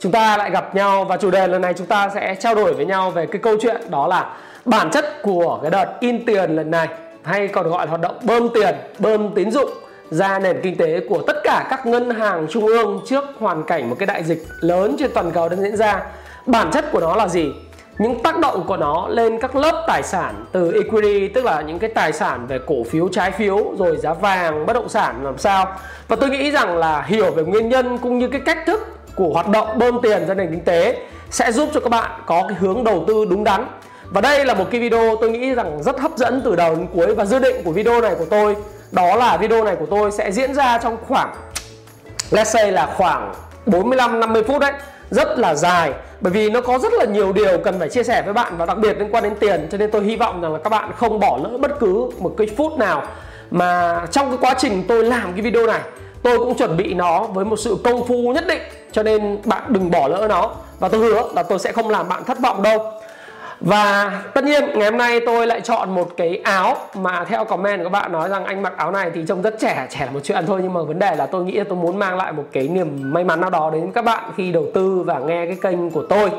Chúng ta lại gặp nhau và chủ đề lần này chúng ta sẽ trao đổi với nhau về cái câu chuyện đó là bản chất của cái đợt in tiền lần này hay còn gọi là hoạt động bơm tiền, bơm tín dụng ra nền kinh tế của tất cả các ngân hàng trung ương trước hoàn cảnh một cái đại dịch lớn trên toàn cầu đang diễn ra. Bản chất của nó là gì? Những tác động của nó lên các lớp tài sản từ equity tức là những cái tài sản về cổ phiếu, trái phiếu rồi giá vàng, bất động sản làm sao. Và tôi nghĩ rằng là hiểu về nguyên nhân cũng như cái cách thức của hoạt động bơm tiền ra nền kinh tế sẽ giúp cho các bạn có cái hướng đầu tư đúng đắn. Và đây là một cái video tôi nghĩ rằng rất hấp dẫn từ đầu đến cuối và dự định của video này của tôi. Đó là video này của tôi sẽ diễn ra trong khoảng, let's say là khoảng 45 50 phút đấy. Rất là dài, bởi vì nó có rất là nhiều điều cần phải chia sẻ với bạn và đặc biệt liên quan đến tiền, cho nên tôi hy vọng rằng là các bạn không bỏ lỡ bất cứ một cái phút nào mà trong cái quá trình tôi làm cái video này tôi cũng chuẩn bị nó với một sự công phu nhất định, cho nên bạn đừng bỏ lỡ nó. Và tôi hứa là tôi sẽ không làm bạn thất vọng đâu. Và tất nhiên, ngày hôm nay tôi lại chọn một cái áo mà theo comment của các bạn nói rằng anh mặc áo này thì trông rất trẻ trẻ là một chuyện thôi. Nhưng mà vấn đề là tôi nghĩ là tôi muốn mang lại một cái niềm may mắn nào đó đến các bạn khi đầu tư và nghe cái kênh của tôi.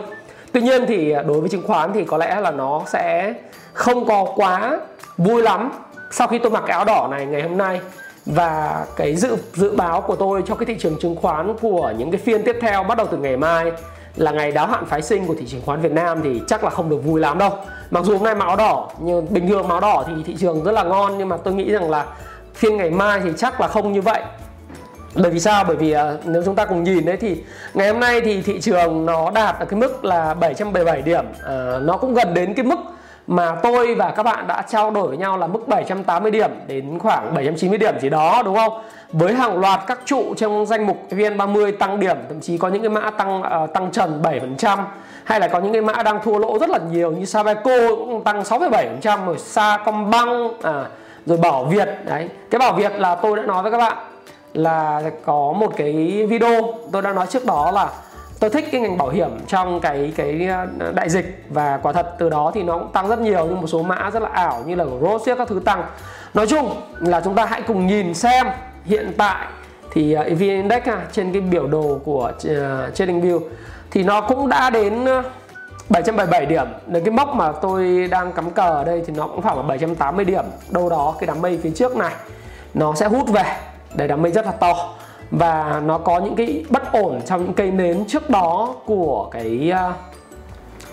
Tuy nhiên thì đối với chứng khoán thì có lẽ là nó sẽ không có quá vui lắm sau khi tôi mặc cái áo đỏ này ngày hôm nay và cái dự dự báo của tôi cho cái thị trường chứng khoán của những cái phiên tiếp theo bắt đầu từ ngày mai là ngày đáo hạn phái sinh của thị trường khoán Việt Nam thì chắc là không được vui lắm đâu. Mặc dù hôm nay máu đỏ nhưng bình thường máu đỏ thì thị trường rất là ngon nhưng mà tôi nghĩ rằng là phiên ngày mai thì chắc là không như vậy. Bởi vì sao? Bởi vì uh, nếu chúng ta cùng nhìn đấy thì ngày hôm nay thì thị trường nó đạt ở cái mức là 777 điểm, uh, nó cũng gần đến cái mức mà tôi và các bạn đã trao đổi với nhau là mức 780 điểm đến khoảng 790 điểm gì đó đúng không? Với hàng loạt các trụ trong danh mục VN30 tăng điểm, thậm chí có những cái mã tăng uh, tăng trần 7% hay là có những cái mã đang thua lỗ rất là nhiều như Sabeco cũng tăng 6,7% rồi Sacombank à rồi Bảo Việt đấy. Cái Bảo Việt là tôi đã nói với các bạn là có một cái video tôi đã nói trước đó là tôi thích cái ngành bảo hiểm trong cái cái ờ, đại dịch và quả thật từ đó thì nó cũng tăng rất nhiều nhưng một số mã rất là ảo như là rose các thứ tăng. Nói chung là chúng ta hãy cùng nhìn xem hiện tại thì ờ, EVN VN Index trên cái biểu đồ của ờ, Trading View thì nó cũng đã đến 777 điểm. Đến cái mốc mà tôi đang cắm cờ ở đây thì nó cũng khoảng là 780 điểm. Đâu đó cái đám mây phía trước này, nó sẽ hút về để đám mây rất là to và nó có những cái bất ổn trong những cây nến trước đó của cái uh,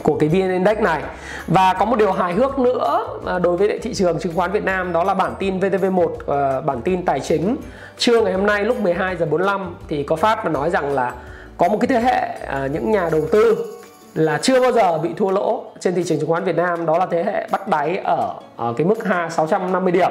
của cái VN Index này. Và có một điều hài hước nữa à, đối với thị trường chứng khoán Việt Nam đó là bản tin VTV1 à, bản tin tài chính. Trưa ngày hôm nay lúc 12 giờ 45 thì có phát mà nói rằng là có một cái thế hệ những nhà đầu tư là chưa bao giờ bị thua lỗ trên thị trường chứng khoán Việt Nam. Đó là thế hệ bắt đáy ở, ở cái mức 650 điểm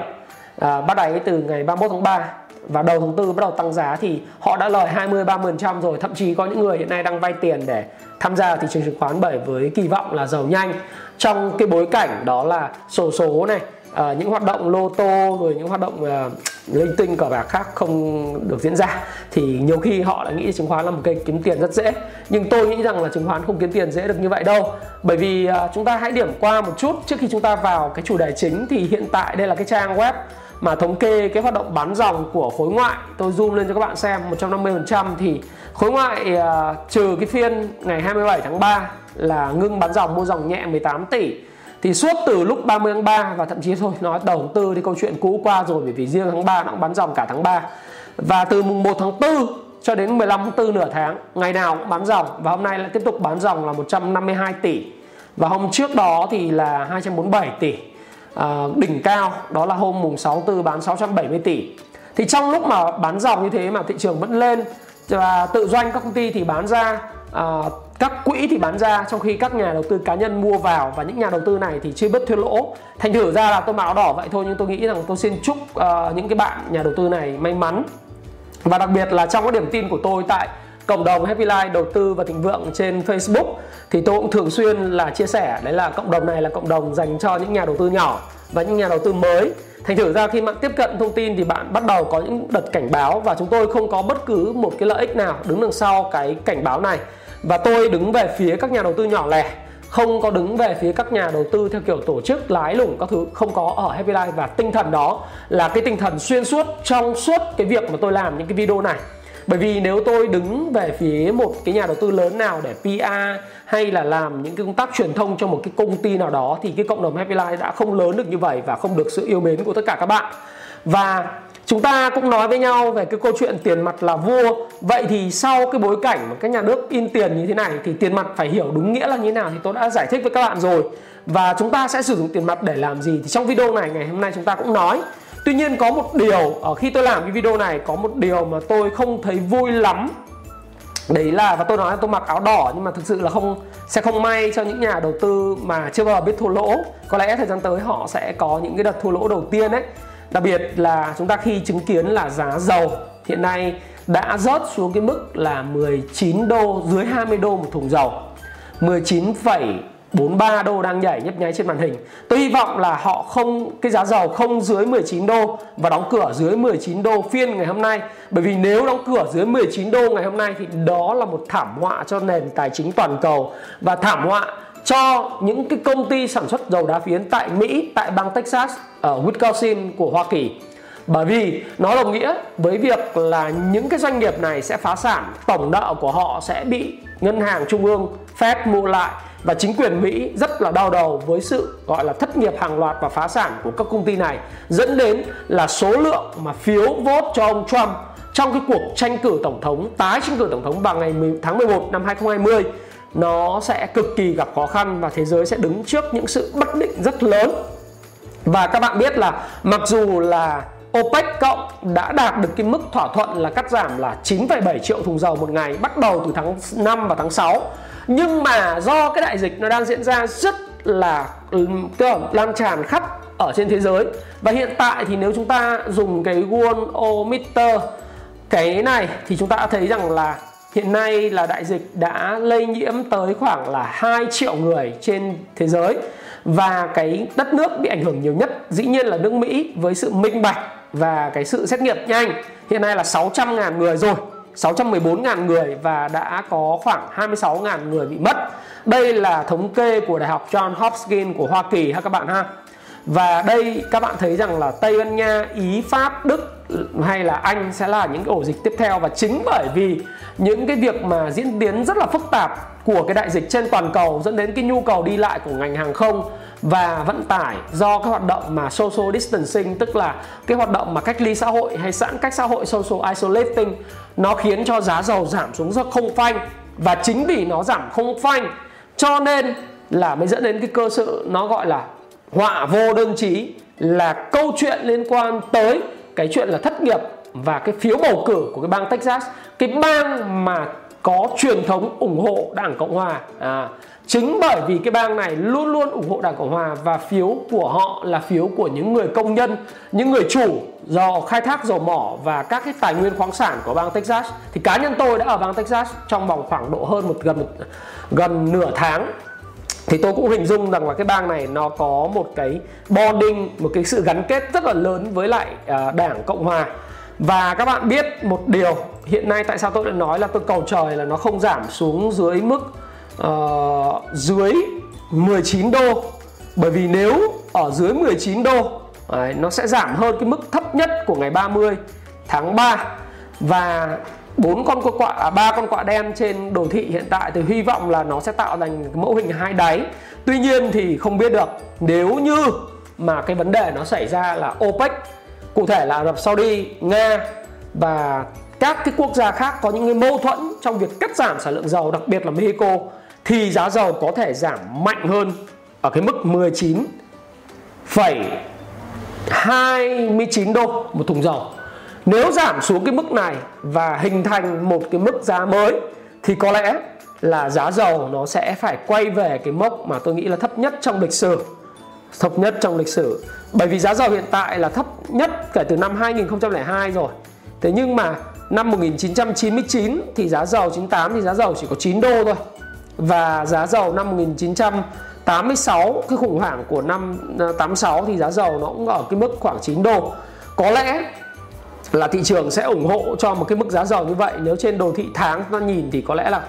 bắt đáy từ ngày 31 tháng 3 và đầu tháng tư bắt đầu tăng giá thì họ đã lời 20 30% rồi, thậm chí có những người hiện nay đang vay tiền để tham gia thị trường chứng khoán bởi với kỳ vọng là giàu nhanh. Trong cái bối cảnh đó là sổ số, số này, à, những hoạt động lô tô rồi những hoạt động à, linh tinh cờ bạc khác không được diễn ra thì nhiều khi họ lại nghĩ chứng khoán là một kênh kiếm tiền rất dễ. Nhưng tôi nghĩ rằng là chứng khoán không kiếm tiền dễ được như vậy đâu. Bởi vì à, chúng ta hãy điểm qua một chút trước khi chúng ta vào cái chủ đề chính thì hiện tại đây là cái trang web mà thống kê cái hoạt động bán dòng của khối ngoại tôi zoom lên cho các bạn xem 150% thì khối ngoại uh, trừ cái phiên ngày 27 tháng 3 là ngưng bán dòng mua dòng nhẹ 18 tỷ. Thì suốt từ lúc 30 tháng 3 và thậm chí thôi nói đầu tháng 4 thì câu chuyện cũ qua rồi bởi vì riêng tháng 3 nó cũng bán dòng cả tháng 3 và từ mùng 1 tháng 4 cho đến 15 tháng 4 nửa tháng ngày nào cũng bán dòng và hôm nay lại tiếp tục bán dòng là 152 tỷ. Và hôm trước đó thì là 247 tỷ uh, đỉnh cao đó là hôm mùng 6 tư bán 670 tỷ. Thì trong lúc mà bán dòng như thế mà thị trường vẫn lên và tự doanh các công ty thì bán ra uh, các quỹ thì bán ra trong khi các nhà đầu tư cá nhân mua vào và những nhà đầu tư này thì chưa bất thua lỗ. Thành thử ra là tôi mạo đỏ vậy thôi nhưng tôi nghĩ rằng tôi xin chúc uh, những cái bạn nhà đầu tư này may mắn. Và đặc biệt là trong cái điểm tin của tôi tại cộng đồng Happy Life đầu tư và thịnh vượng trên Facebook thì tôi cũng thường xuyên là chia sẻ, đấy là cộng đồng này là cộng đồng dành cho những nhà đầu tư nhỏ và những nhà đầu tư mới. Thành thử ra khi bạn tiếp cận thông tin thì bạn bắt đầu có những đợt cảnh báo và chúng tôi không có bất cứ một cái lợi ích nào đứng đằng sau cái cảnh báo này. Và tôi đứng về phía các nhà đầu tư nhỏ lẻ, không có đứng về phía các nhà đầu tư theo kiểu tổ chức lái lủng các thứ, không có ở Happy Life. Và tinh thần đó là cái tinh thần xuyên suốt, trong suốt cái việc mà tôi làm những cái video này bởi vì nếu tôi đứng về phía một cái nhà đầu tư lớn nào để PR hay là làm những cái công tác truyền thông cho một cái công ty nào đó, thì cái cộng đồng Happy Life đã không lớn được như vậy và không được sự yêu mến của tất cả các bạn. Và chúng ta cũng nói với nhau về cái câu chuyện tiền mặt là vua. Vậy thì sau cái bối cảnh mà các nhà nước in tiền như thế này, thì tiền mặt phải hiểu đúng nghĩa là như thế nào thì tôi đã giải thích với các bạn rồi. Và chúng ta sẽ sử dụng tiền mặt để làm gì? Thì trong video này, ngày hôm nay chúng ta cũng nói. Tuy nhiên có một điều ở khi tôi làm cái video này có một điều mà tôi không thấy vui lắm. Đấy là và tôi nói là tôi mặc áo đỏ nhưng mà thực sự là không sẽ không may cho những nhà đầu tư mà chưa bao giờ biết thua lỗ. Có lẽ thời gian tới họ sẽ có những cái đợt thua lỗ đầu tiên đấy đặc biệt là chúng ta khi chứng kiến là giá dầu hiện nay đã rớt xuống cái mức là 19 đô dưới 20 đô một thùng dầu. 19, 43 đô đang nhảy nhấp nháy trên màn hình. Tôi hy vọng là họ không cái giá dầu không dưới 19 đô và đóng cửa dưới 19 đô phiên ngày hôm nay. Bởi vì nếu đóng cửa dưới 19 đô ngày hôm nay thì đó là một thảm họa cho nền tài chính toàn cầu và thảm họa cho những cái công ty sản xuất dầu đá phiến tại Mỹ, tại bang Texas ở Wisconsin của Hoa Kỳ. Bởi vì nó đồng nghĩa với việc là những cái doanh nghiệp này sẽ phá sản, tổng nợ của họ sẽ bị ngân hàng trung ương Fed mua lại và chính quyền Mỹ rất là đau đầu với sự, gọi là, thất nghiệp hàng loạt và phá sản của các công ty này, dẫn đến là số lượng mà phiếu vote cho ông Trump trong cái cuộc tranh cử tổng thống, tái tranh cử tổng thống vào ngày tháng 11 năm 2020 nó sẽ cực kỳ gặp khó khăn và thế giới sẽ đứng trước những sự bất định rất lớn. Và các bạn biết là mặc dù là OPEC cộng đã đạt được cái mức thỏa thuận là cắt giảm là 9,7 triệu thùng dầu một ngày bắt đầu từ tháng 5 và tháng 6 nhưng mà do cái đại dịch nó đang diễn ra rất là cơ lan tràn khắp ở trên thế giới. Và hiện tại thì nếu chúng ta dùng cái Worldometer cái này thì chúng ta đã thấy rằng là hiện nay là đại dịch đã lây nhiễm tới khoảng là 2 triệu người trên thế giới. Và cái đất nước bị ảnh hưởng nhiều nhất dĩ nhiên là nước Mỹ với sự minh bạch và cái sự xét nghiệm nhanh hiện nay là 600.000 người rồi 614.000 người và đã có khoảng 26.000 người bị mất. Đây là thống kê của Đại học John Hopkins của Hoa Kỳ ha các bạn ha. Và đây các bạn thấy rằng là Tây Ban Nha, Ý, Pháp, Đức hay là Anh sẽ là những cái ổ dịch tiếp theo và chính bởi vì những cái việc mà diễn tiến rất là phức tạp của cái đại dịch trên toàn cầu dẫn đến cái nhu cầu đi lại của ngành hàng không và vận tải do cái hoạt động mà social distancing tức là cái hoạt động mà cách ly xã hội hay giãn cách xã hội social isolating nó khiến cho giá dầu giảm xuống rất không phanh và chính vì nó giảm không phanh cho nên là mới dẫn đến cái cơ sự nó gọi là họa vô đơn chí là câu chuyện liên quan tới cái chuyện là thất nghiệp và cái phiếu bầu cử của cái bang Texas cái bang mà có truyền thống ủng hộ Đảng Cộng Hòa. À, chính bởi vì cái bang này luôn luôn ủng hộ Đảng Cộng Hòa và phiếu của họ là phiếu của những người công nhân, những người chủ do khai thác dầu mỏ và các cái tài nguyên khoáng sản của bang Texas. Thì cá nhân tôi đã ở bang Texas trong vòng khoảng độ hơn một gần một, gần nửa tháng. Thì tôi cũng hình dung rằng là cái bang này nó có một cái bonding một cái sự gắn kết rất là lớn với lại à, đảng cộng hòa. Và các bạn biết một điều hiện nay tại sao tôi lại nói là tôi cầu trời là nó không giảm xuống dưới mức uh, dưới 19 đô. Bởi vì nếu ở dưới 19 đô đấy, nó sẽ giảm hơn cái mức thấp nhất của ngày 30 tháng 3 và bốn con quạ à, ba con quạ đen trên đồ thị hiện tại thì hy vọng là nó sẽ tạo thành mẫu hình hai đáy. Tuy nhiên thì không biết được nếu như mà cái vấn đề nó xảy ra là OPEC cụ thể là Ả Rập Saudi Nga và các cái quốc gia khác có những cái mâu thuẫn trong việc cắt giảm sản lượng dầu đặc biệt là Mexico thì giá dầu có thể giảm mạnh hơn ở cái mức 19 29 đô một thùng dầu. Nếu giảm xuống cái mức này và hình thành một cái mức giá mới thì có lẽ là giá dầu nó sẽ phải quay về cái mốc mà tôi nghĩ là thấp nhất trong lịch sử. Thấp nhất trong lịch sử. Bởi vì giá dầu hiện tại là thấp nhất kể từ năm 2002 rồi. Thế nhưng mà năm 1999 thì giá dầu 98 thì giá dầu chỉ có 9 đô thôi và giá dầu năm 1986 cái khủng hoảng của năm ờ, 86 thì giá dầu nó cũng ở cái mức khoảng 9 đô. Có lẽ là thị trường sẽ ủng hộ cho một cái mức giá dầu như vậy. Nếu trên đồ thị tháng nó nhìn thì có lẽ là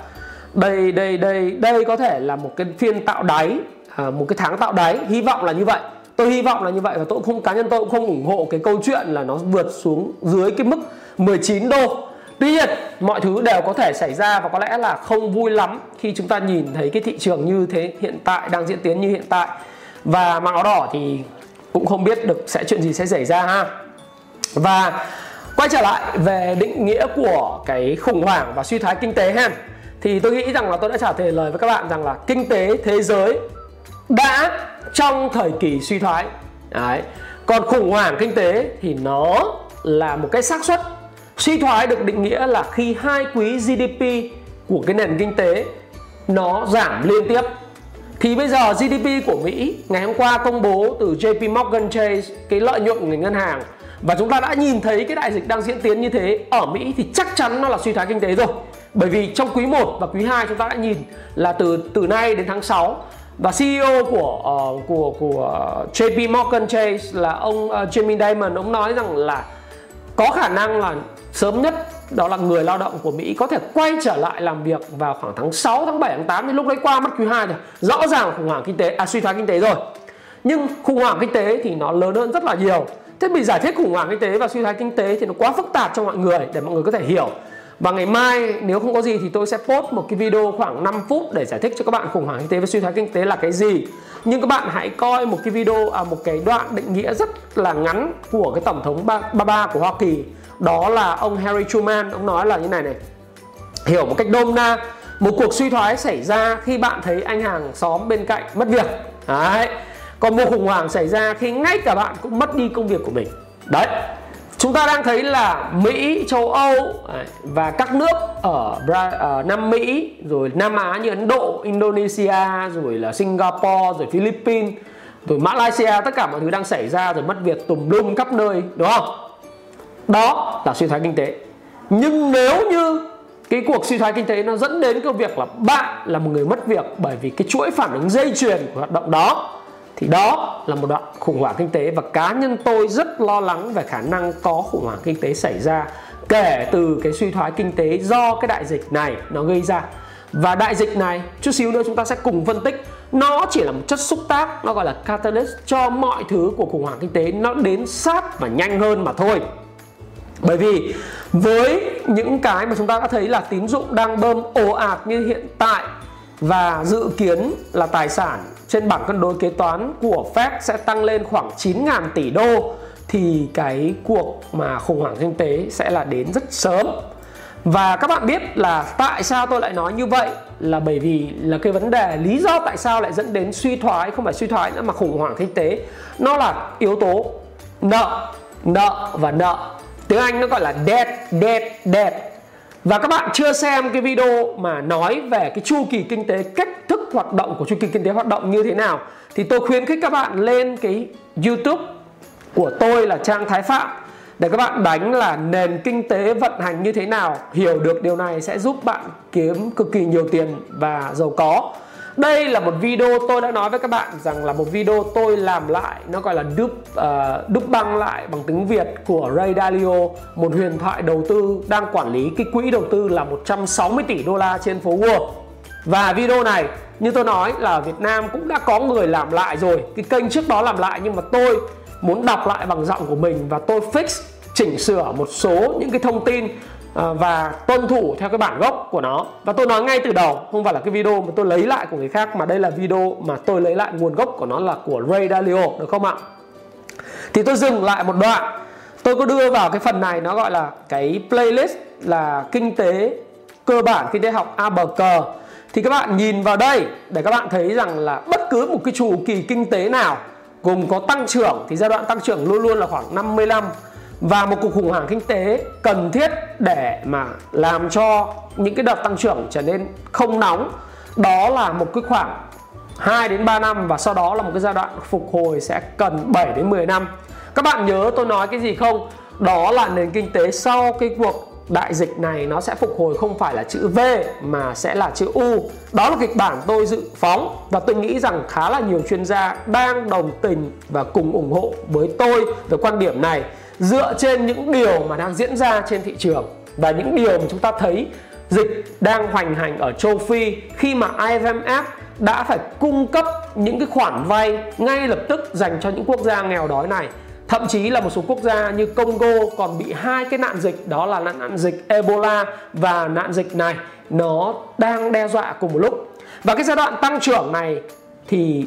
đây đây đây đây có thể là một cái phiên tạo đáy à, một cái tháng tạo đáy. Hy vọng là như vậy. Tôi hy vọng là như vậy và tôi không cá nhân tôi cũng không ủng hộ cái câu chuyện là nó vượt xuống dưới cái mức 19 đô. Tuy nhiên, mọi thứ đều có thể xảy ra và có lẽ là không vui lắm khi chúng ta nhìn thấy cái thị trường như thế hiện tại, đang diễn tiến như hiện tại. Và mặc áo đỏ thì cũng không biết được sẽ chuyện gì sẽ xảy ra ha. Và quay trở lại về định nghĩa của cái khủng hoảng và suy thoái kinh tế ha. Thì tôi nghĩ rằng là tôi đã trả lời với các bạn rằng là kinh tế thế giới đã trong thời kỳ suy thoái. Đấy. còn khủng hoảng kinh tế thì nó là một cái xác suất suy thoái được định nghĩa là khi hai quý GDP của cái nền kinh tế nó giảm liên tiếp. Thì bây giờ GDP của Mỹ ngày hôm qua công bố từ JP Morgan Chase cái lợi nhuận của ngành ngân hàng. Và chúng ta đã nhìn thấy cái đại dịch đang diễn tiến như thế. Ở Mỹ thì chắc chắn nó là suy thoái kinh tế rồi. Bởi vì trong quý 1 và quý 2 chúng ta đã nhìn là từ từ nay đến tháng 6 và CEO của uh, của của ờ, JP Morgan Chase là ông uh, Jamie Dimon ông nói rằng là có khả năng là sớm nhất đó là người lao động của Mỹ có thể quay trở lại làm việc vào khoảng tháng 6, tháng 7, tháng 8 thì lúc đấy qua mất quý 2 rồi. Rõ ràng khủng hoảng kinh tế à suy thoái kinh tế rồi. Nhưng khủng hoảng kinh tế thì nó lớn hơn rất là nhiều. Thế bị giải thích khủng hoảng kinh tế và suy thoái kinh tế thì nó quá phức tạp cho mọi người để mọi người có thể hiểu. Và ngày mai nếu không có gì thì tôi sẽ post một cái video khoảng 5 phút để giải thích cho các bạn khủng hoảng kinh tế và suy thoái kinh tế là cái gì. Nhưng các bạn hãy coi một cái video à, một cái đoạn định nghĩa rất là ngắn của cái tổng thống ba ba của Hoa Kỳ đó là ông Harry Truman. Ông nói là như này này. Hiểu một cách đôm na một cuộc suy thoái xảy ra khi bạn thấy anh hàng xóm bên cạnh mất việc. Đấy. Còn một khủng hoảng xảy ra khi ngay cả bạn cũng mất đi công việc của mình. Đấy. Chúng ta đang thấy là Mỹ, châu Âu và các nước ở ờ, Nam Mỹ rồi Nam Á như Ấn Độ, Indonesia rồi là Singapore rồi Philippines rồi Malaysia tất cả mọi thứ đang xảy ra rồi mất việc tùm lum khắp nơi đúng không? Đó là suy thoái kinh tế. Nhưng nếu như cái cuộc suy thoái kinh tế nó dẫn đến cái việc là bạn là một người mất việc bởi vì cái chuỗi phản ứng dây chuyền của hoạt động đó, thì đó là một đoạn khủng hoảng kinh tế và cá nhân tôi rất lo lắng về khả năng có khủng hoảng kinh tế xảy ra kể từ cái suy thoái kinh tế do cái đại dịch này nó gây ra. Và đại dịch này, chút xíu nữa chúng ta sẽ cùng phân tích. Nó chỉ là một chất xúc tác, nó gọi là catalyst cho mọi thứ của khủng hoảng kinh tế. Nó đến sát và nhanh hơn mà thôi bởi vì với những cái mà chúng ta đã thấy là tín dụng đang bơm ồ ạt như hiện tại và dự kiến là tài sản trên bảng cân đối kế toán của Fed sẽ tăng lên khoảng 9.000 tỷ đô thì cái cuộc mà khủng hoảng kinh tế sẽ là đến rất sớm. Và các bạn biết là tại sao tôi lại nói như vậy? Là bởi vì là cái vấn đề lý do tại sao lại dẫn đến suy thoái không phải suy thoái nữa mà khủng hoảng kinh tế. Nó là yếu tố nợ, nợ và nợ tiếng Anh nó gọi là debt debt debt và các bạn chưa xem cái video mà nói về cái chu kỳ kinh tế, cách thức hoạt động của chu kỳ kinh tế hoạt động như thế nào, thì tôi khuyến khích các bạn lên cái YouTube của tôi là Trang Thái Phạm để các bạn đánh là nền kinh tế vận hành như thế nào, hiểu được điều này sẽ giúp bạn kiếm cực kỳ nhiều tiền và giàu có đây là một video tôi đã nói với các bạn rằng là một video tôi làm lại nó gọi là đúp uh, đúp băng lại bằng tiếng Việt của Ray Dalio một huyền thoại đầu tư đang quản lý cái quỹ đầu tư là 160 tỷ đô la trên phố Wall. Và video này như tôi nói là Việt Nam cũng đã có người làm lại rồi. Cái kênh trước đó làm lại nhưng mà tôi muốn đọc lại bằng giọng của mình và tôi fix chỉnh sửa một số những cái thông tin Ờ, và tuân thủ theo cái bản gốc của nó. Và tôi nói ngay từ đầu, không phải là cái video mà tôi lấy lại của người khác, mà đây là video mà tôi lấy lại nguồn gốc của nó là của Ray Dalio, được không ạ? Thì tôi dừng lại một đoạn. Tôi có đưa vào cái phần này, nó gọi là cái playlist là kinh tế, cơ bản kinh tế học A bờ cờ. Thì các bạn nhìn vào đây, để các bạn thấy rằng là bất cứ một cái chu kỳ kinh tế nào gồm có tăng trưởng, thì giai đoạn tăng trưởng luôn luôn là khoảng 55 và một cuộc khủng hoảng kinh tế cần thiết để mà làm cho những cái đợt tăng trưởng trở nên không nóng đó là một cái khoảng 2 đến 3 năm và sau đó là một cái giai đoạn phục hồi sẽ cần 7 đến 10 năm. Các bạn nhớ tôi nói cái gì không? Đó là nền kinh tế sau cái cuộc đại dịch này nó sẽ phục hồi không phải là chữ V mà sẽ là chữ U. Đó là kịch bản tôi dự phóng và tôi nghĩ rằng khá là nhiều chuyên gia đang đồng tình và cùng ủng hộ với tôi về quan điểm này dựa trên những điều mà đang diễn ra trên thị trường và những điều mà chúng ta thấy dịch đang hoành hành ở châu Phi khi mà IMF đã phải cung cấp những cái khoản vay ngay lập tức dành cho những quốc gia nghèo đói này. Thậm chí là một số quốc gia như Congo còn bị hai cái nạn dịch, đó là nạn dịch Ebola và nạn dịch này. Nó đang đe dọa cùng một lúc. Và cái giai đoạn tăng trưởng này thì,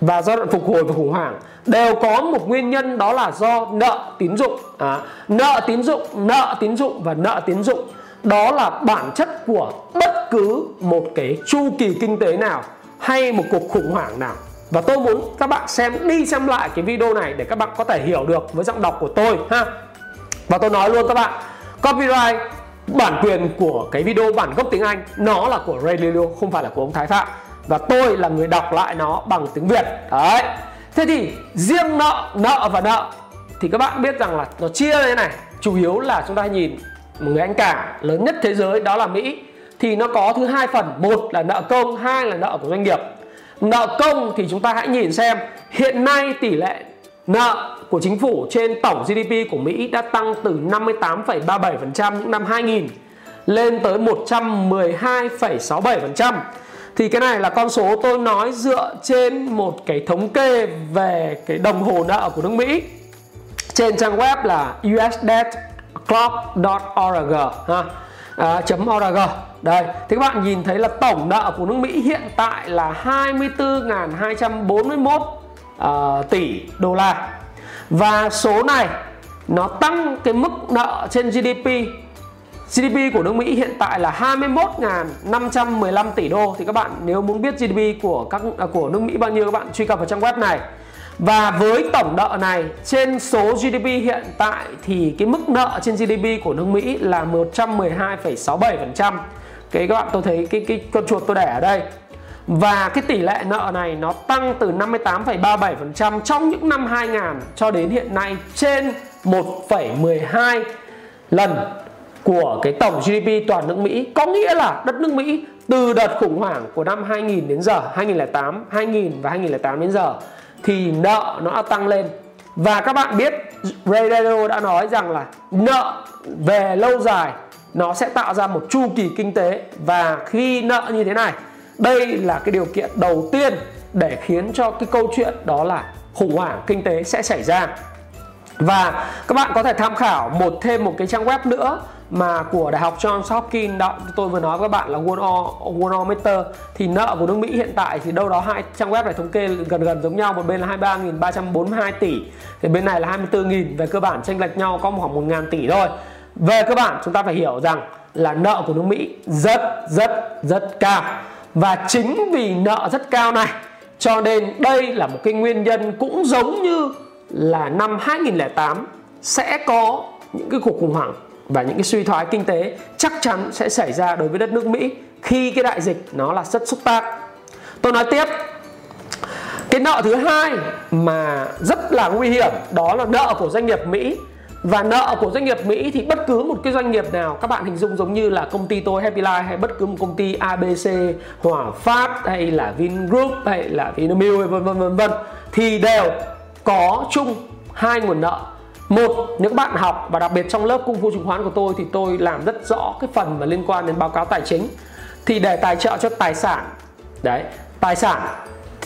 và giai đoạn phục hồi và khủng hoảng đều có một nguyên nhân đó là do nợ tín dụng. À, nợ tín dụng nợ tín dụng và nợ tín dụng. Đó là bản chất của bất cứ một cái chu kỳ kinh tế nào hay một cuộc khủng hoảng nào. Và tôi muốn các bạn xem đi xem lại cái video này để các bạn có thể hiểu được với giọng đọc của tôi ha. Và tôi nói luôn các bạn copyright bản quyền của cái video bản gốc tiếng Anh nó là của Ray Lilio không phải là của ông Thái Phạm. Và tôi là người đọc lại nó bằng tiếng Việt. Đấy thế thì riêng nợ nợ và nợ thì các bạn biết rằng là nó chia như thế này. Chủ yếu là chúng ta nhìn một người anh cả lớn nhất thế giới đó là Mỹ. Thì nó có thứ hai phần. Một là nợ công hai là nợ của doanh nghiệp. Nợ công thì chúng ta hãy nhìn xem hiện nay tỷ lệ nợ của chính phủ trên tổng GDP của Mỹ đã tăng từ 58,37% những năm 2000 lên tới 112,67%. Thì cái này là con số tôi nói dựa trên một cái thống kê về cái đồng hồ nợ của nước Mỹ. Trên trang web là usdebtclock.org ha? À, .org. Đây thì các bạn nhìn thấy là tổng nợ của nước Mỹ hiện tại là 24.241 uh, à, tỷ đô la. Và số này nó tăng cái mức nợ trên GDP GDP của nước Mỹ hiện tại là 21.515 tỷ đô thì các bạn nếu muốn biết GDP của các à, của nước Mỹ bao nhiêu các bạn truy cập vào trang web này và với tổng nợ này trên số GDP hiện tại thì cái mức nợ trên GDP của nước Mỹ là 112,67%. Cái các bạn tôi thấy cái cái con chuột tôi để ở đây. Và cái tỷ lệ nợ này nó tăng từ 58,37% trong những năm 2000 cho đến hiện nay trên 1,12 lần của cái tổng GDP toàn nước Mỹ. Có nghĩa là đất nước Mỹ từ đợt khủng hoảng của năm 2000 đến giờ, 2008, 2000 và 2008 đến giờ thì nợ nó đã tăng lên và các bạn biết Ray Dalio đã nói rằng là nợ về lâu dài nó sẽ tạo ra một chu kỳ kinh tế và khi nợ như thế này đây là cái điều kiện đầu tiên để khiến cho cái câu chuyện đó là khủng hoảng kinh tế sẽ xảy ra và các bạn có thể tham khảo một thêm một cái trang web nữa mà của Đại học Johns Hopkins đó, tôi vừa nói với các bạn là Worldometer thì nợ của nước Mỹ hiện tại thì đâu đó hai, trang web này thống kê gần gần giống nhau, một bên là 23.342 tỷ, thì bên này là 24.000 về cơ bản chênh lệch nhau có khoảng 1.000 tỷ thôi. Về cơ bản, chúng ta phải hiểu rằng là nợ của nước Mỹ rất rất rất cao. Và chính vì nợ rất cao này, cho nên đây là một cái nguyên nhân cũng giống như là năm 2008 sẽ có những cái cuộc khủng hoảng và những cái suy thoái kinh tế chắc chắn sẽ xảy ra đối với đất nước Mỹ khi cái đại dịch nó là rất xúc tác. Tôi nói tiếp cái nợ thứ hai mà rất là nguy hiểm đó là nợ của doanh nghiệp Mỹ và nợ của doanh nghiệp Mỹ thì bất cứ một cái doanh nghiệp nào các bạn hình dung giống như là công ty tôi Happy Life hay bất cứ một công ty ABC, Hòa Phát hay là Vingroup hay là Vinamilk vân vân vân vân thì đều có chung hai nguồn nợ một những bạn học và đặc biệt trong lớp cung phu chứng khoán của tôi thì tôi làm rất rõ cái phần mà liên quan đến báo cáo tài chính. Thì để tài trợ cho tài sản đấy tài sản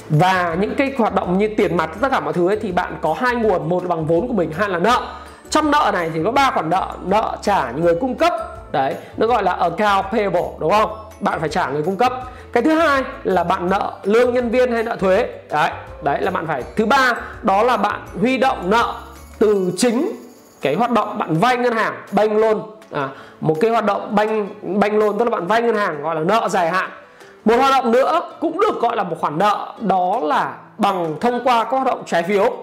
và những cái hoạt động như tiền mặt tất cả mọi thứ ấy, thì bạn có hai nguồn một là bằng vốn của mình hai là nợ. Trong nợ này thì có ba khoản nợ nợ trả người cung cấp đấy nó gọi là account payable đúng không? Bạn phải trả người cung cấp. Cái thứ hai là bạn nợ lương nhân viên hay nợ thuế đấy đấy là bạn phải. Thứ ba đó là bạn huy động nợ từ chính cái hoạt động bạn vay ngân hàng banh loan à, một cái hoạt động banh banh loan tức là bạn vay ngân hàng gọi là nợ dài hạn. Một hoạt động nữa cũng được gọi là một khoản nợ đó là bằng thông qua các hoạt động trái phiếu.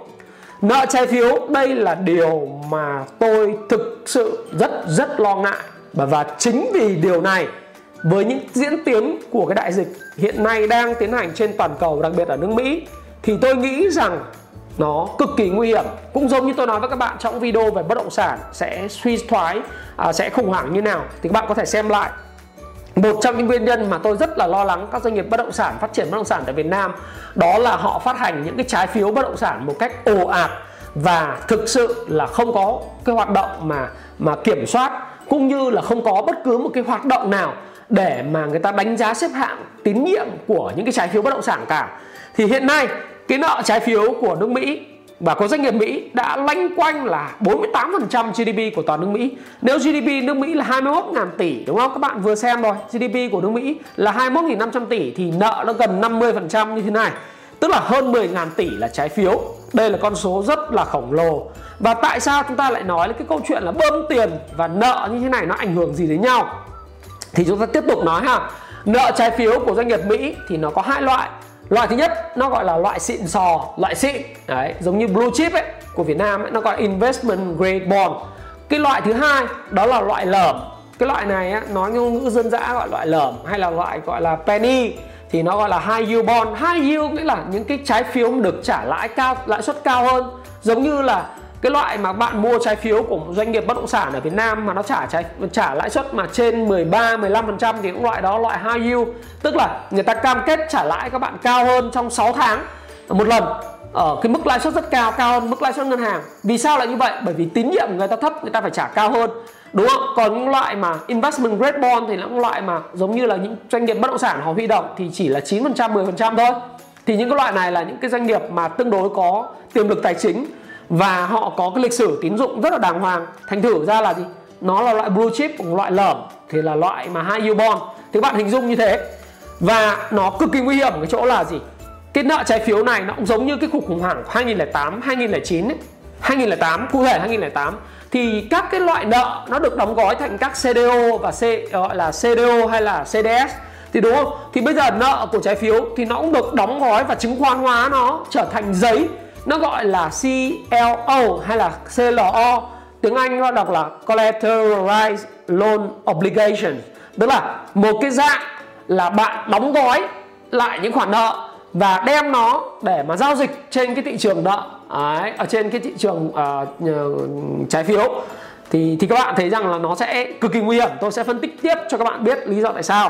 Nợ trái phiếu đây là điều mà tôi thực sự rất rất lo ngại và và chính vì điều này với những diễn tiến của cái đại dịch hiện nay đang tiến hành trên toàn cầu đặc biệt ở nước Mỹ thì tôi nghĩ rằng nó cực kỳ nguy hiểm. Cũng giống như tôi nói với các bạn trong video về bất động sản sẽ suy thoái à, sẽ khủng hoảng như nào thì các bạn có thể xem lại. Một trong những nguyên nhân mà tôi rất là lo lắng các doanh nghiệp bất động sản phát triển bất động sản tại Việt Nam đó là họ phát hành những cái trái phiếu bất động sản một cách ồ ạt và thực sự là không có cái hoạt động mà mà kiểm soát cũng như là không có bất cứ một cái hoạt động nào để mà người ta đánh giá xếp hạng tín nhiệm của những cái trái phiếu bất động sản cả. Thì hiện nay cái nợ trái phiếu của nước Mỹ và có doanh nghiệp Mỹ đã lanh quanh là 48% GDP của toàn nước Mỹ. Nếu GDP nước Mỹ là 21.000 tỷ đúng không? Các bạn vừa xem rồi, GDP của nước Mỹ là 21.500 tỷ thì nợ nó gần 50% như thế này. Tức là hơn 10.000 tỷ là trái phiếu. Đây là con số rất là khổng lồ. Và tại sao chúng ta lại nói là cái câu chuyện là bơm tiền và nợ như thế này nó ảnh hưởng gì đến nhau? Thì chúng ta tiếp tục nói ha. Nợ trái phiếu của doanh nghiệp Mỹ thì nó có hai loại loại thứ nhất nó gọi là loại xịn sò loại xịn. Đấy giống như blue chip ấy của Việt Nam ấy, nó gọi là investment grade bond. Cái loại thứ hai đó là loại lởm. Cái loại này á, nói ngôn ngữ dân dã gọi loại lởm hay là loại gọi là penny thì nó gọi là high yield bond. High yield nghĩa là những cái trái phiếu được trả lãi cao lãi suất cao hơn. Giống như là cái loại mà bạn mua trái phiếu của một doanh nghiệp bất động sản ở Việt Nam mà nó trả trái, trả lãi suất mà trên 13 15% thì cũng loại đó, loại high yield. Tức là người ta cam kết trả lãi các bạn cao hơn trong 6 tháng một lần ở cái mức lãi suất rất cao cao hơn mức lãi suất ngân hàng. Vì sao lại như vậy? Bởi vì tín nhiệm người ta thấp, người ta phải trả cao hơn. Đúng không? Còn những loại mà investment grade bond thì là những loại mà giống như là những doanh nghiệp bất động sản họ huy động thì chỉ là 9% 10% thôi. Thì những cái loại này là những cái doanh nghiệp mà tương đối có tiềm lực tài chính và họ có cái lịch sử tín dụng rất là đàng hoàng. Thành thử ra là gì? Nó là loại blue chip một loại lởm, thì là loại mà high yield bond thì bạn hình dung như thế. Và nó cực kỳ nguy hiểm cái chỗ là gì? Cái nợ trái phiếu này nó cũng giống như cái cuộc khủng hoảng 2008 2009 ấy. 2008 cụ thể 2008 thì các cái loại nợ nó được đóng gói thành các CDO và C gọi là CDO hay là CDS thì đúng không? Thì bây giờ nợ của trái phiếu thì nó cũng được đóng gói và chứng khoán hóa nó trở thành giấy nó gọi là CLO hay là CLO tiếng Anh nó đọc là Collateralized Loan Obligation. Tức là một cái dạng là bạn đóng gói lại những khoản nợ và đem nó để mà giao dịch trên cái thị trường nợ. Đấy, ở trên cái thị trường uh, trái phiếu. Thì thì các bạn thấy rằng là nó sẽ cực kỳ nguy hiểm. Tôi sẽ phân tích tiếp cho các bạn biết lý do tại sao.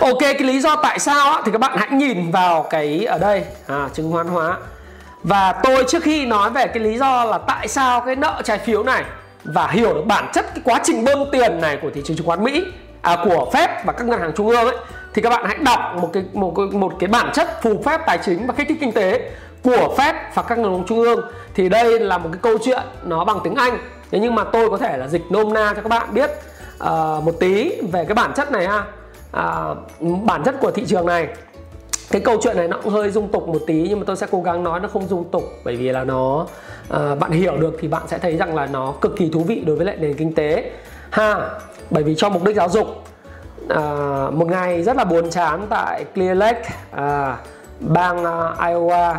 Ok cái lý do tại sao á, thì các bạn hãy nhìn vào cái ở đây. À, chứng khoán hóa và tôi trước khi nói về cái lý do là tại sao cái nợ trái phiếu này và hiểu được bản chất cái quá trình bơm tiền này của thị trường chứng khoán Mỹ à, của Fed và các ngân hàng trung ương ấy thì các bạn hãy đọc một cái một cái, một cái bản chất phù phép tài chính và kích thích kinh tế của Fed và các ngân hàng trung ương. Thì đây là một cái câu chuyện nó bằng tiếng Anh. Thế nhưng mà tôi có thể là dịch nôm na cho các bạn biết uh, một tí về cái bản chất này ha. Uh, bản chất của thị trường này cái câu chuyện này nó cũng hơi dung tục một tí nhưng mà tôi sẽ cố gắng nói nó không dung tục bởi vì là nó uh, bạn hiểu được thì bạn sẽ thấy rằng là nó cực kỳ thú vị đối với lại nền kinh tế. Ha bởi vì cho mục đích giáo dục uh, một ngày rất là buồn chán tại Clear Lake uh, bang uh, Iowa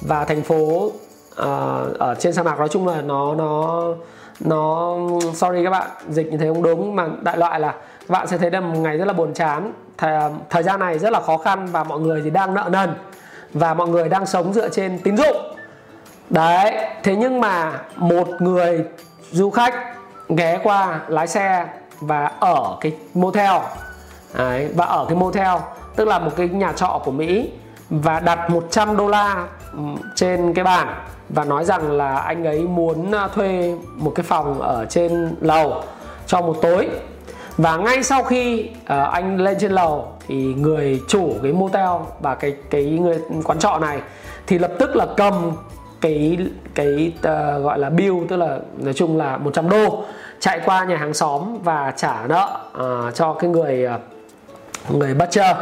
và thành phố uh, ở trên sa mạc. Nói chung là nó nó nó sorry các bạn dịch như thế không đúng mà đại loại là các bạn sẽ thấy là một ngày rất là buồn chán thời, thời gian này rất là khó khăn và mọi người thì đang nợ nần và mọi người đang sống dựa trên tín dụng. Đấy thế nhưng mà một người du khách ghé qua lái xe và ở cái motel. Đấy, và ở cái motel tức là một cái nhà trọ của Mỹ và đặt 100 đô la trên cái bàn và nói rằng là anh ấy muốn à, thuê một cái phòng ở trên lầu cho một tối và ngay sau khi uh, anh lên trên lầu thì người chủ cái motel và cái cái người quán trọ này thì lập tức là cầm cái cái uh, gọi là bill tức là nói chung là 100 đô chạy qua nhà hàng xóm và trả nợ uh, cho cái người uh, người bắt chờ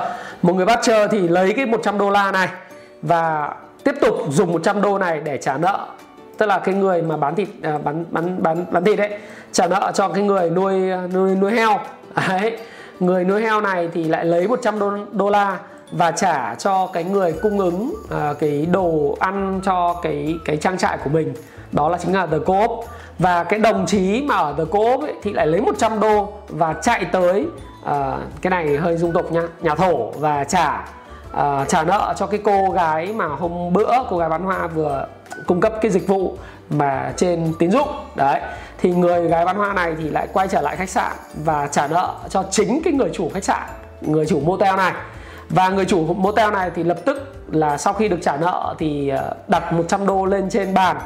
một người bắt chờ thì lấy cái 100 đô la này và tiếp tục dùng 100 đô này để trả nợ tức là cái người mà bán thịt à, bán bán bán bán thịt đấy trả nợ cho cái người nuôi nuôi nuôi heo. Đấy người nuôi heo này thì lại lấy 100 đô, đô la và trả cho cái người cung ứng à, cái đồ ăn cho cái cái trang trại của mình. Đó là chính là The Co-op. Và cái đồng chí mà ở The Co-op ấy, thì lại lấy 100 đô và chạy tới à, cái này hơi dung tục nha nhà thổ và trả uh, trả nợ cho cái cô gái mà hôm bữa cô gái bán hoa vừa cung cấp cái dịch vụ mà trên tín dụng. Đấy thì người gái bán hoa này thì lại quay trở lại khách sạn và trả nợ cho chính cái người chủ khách sạn người chủ motel này. Và người chủ motel này thì lập tức là sau khi được trả nợ thì ờ, đặt 100 đô lên trên bàn.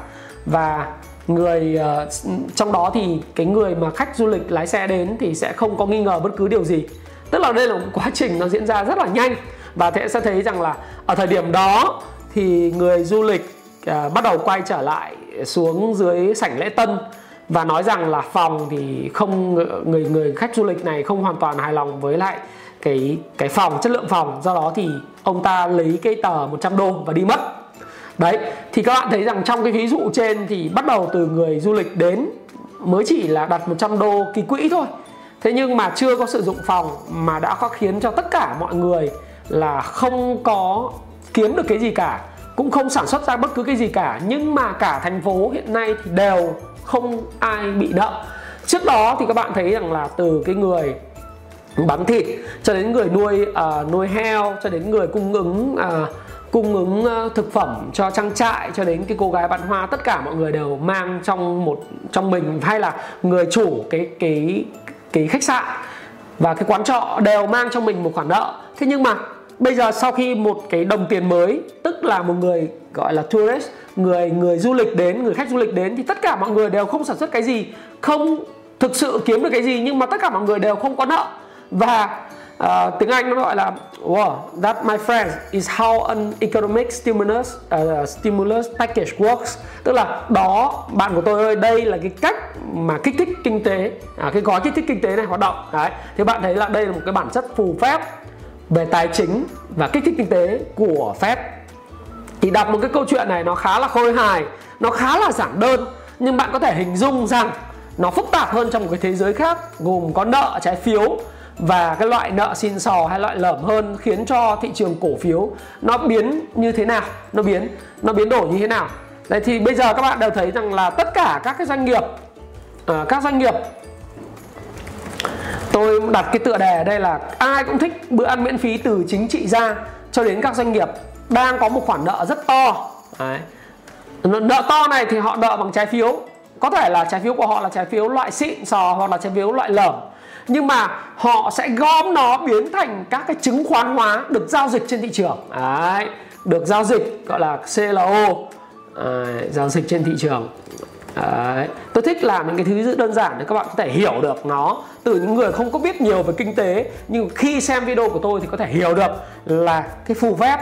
Và người ờ, trong đó thì cái người mà khách du lịch lái xe đến thì sẽ không có nghi ngờ bất cứ điều gì. Tức là đây là một quá trình nó diễn ra rất là nhanh và thế sẽ thấy rằng là ở thời điểm đó thì người du lịch uh, bắt đầu quay trở lại xuống dưới sảnh lễ tân và nói rằng là phòng thì không người người khách du lịch này không hoàn toàn hài lòng với lại cái cái phòng chất lượng phòng. Do đó thì ông ta lấy cái tờ 100 đô và đi mất. Đấy thì các bạn thấy rằng trong cái ví dụ trên thì bắt đầu từ người du lịch đến mới chỉ là đặt 100 đô ký quỹ thôi. Thế nhưng mà chưa có sử dụng phòng mà đã có khiến cho tất cả mọi người là không có kiếm được cái gì cả cũng không sản xuất ra bất cứ cái gì cả nhưng mà cả thành phố hiện nay thì đều không ai bị nợ. Trước đó thì các bạn thấy rằng là từ cái người bán thịt cho đến người nuôi uh, nuôi heo cho đến người cung ứng uh, cung ứng à, thực phẩm cho trang trại cho đến cái cô gái bán hoa tất cả mọi người đều mang trong một trong mình hay là người chủ cái cái cái khách sạn và cái quán trọ đều mang trong mình một khoản nợ. Thế nhưng mà bây giờ sau khi một cái đồng tiền mới tức là một người gọi là tourist người người du lịch đến người khách du lịch đến thì tất cả mọi người đều không sản xuất cái gì không thực sự kiếm được cái gì nhưng mà tất cả mọi người đều không có nợ. Và uh, tiếng Anh nó gọi là wow, that my friends is how an economic stimulus uh, stimulus package works. Tức là đó bạn của tôi ơi đây là cái cách mà kích thích kinh tế à, cái gói kích thích kinh tế này hoạt động. Đấy thì bạn thấy là đây là một cái bản chất phù phép về tài chính và kích thích kinh tế của Fed. Thì đọc một cái câu chuyện này nó khá là khôi hài, nó khá là giản đơn, nhưng bạn có thể hình dung rằng nó phức tạp hơn trong một cái thế giới khác, gồm có nợ trái phiếu và cái loại nợ xin sò hay loại lởm hơn khiến cho thị trường cổ phiếu nó biến như thế nào, nó biến nó biến đổi như thế nào. Đấy, thì bây giờ các bạn đều thấy rằng là tất cả các cái doanh nghiệp à, các doanh nghiệp tôi đặt cái tựa đề ở đây là ai cũng thích bữa ăn miễn phí từ chính trị gia cho đến các doanh nghiệp đang có một khoản nợ rất to. Đấy. nợ to này thì họ nợ bằng trái phiếu. Có thể là trái phiếu của họ là trái phiếu loại xịn sò hoặc là trái phiếu loại lởm nhưng mà họ sẽ gom nó biến thành các cái chứng khoán hóa được giao dịch trên thị trường. Đấy, được giao dịch gọi là CLO à, giao dịch trên thị trường. Đấy. Tôi thích làm những cái thứ đơn giản để các bạn có thể hiểu được nó từ những người không có biết nhiều về kinh tế. Nhưng khi xem video của tôi thì có thể hiểu được là cái phù phép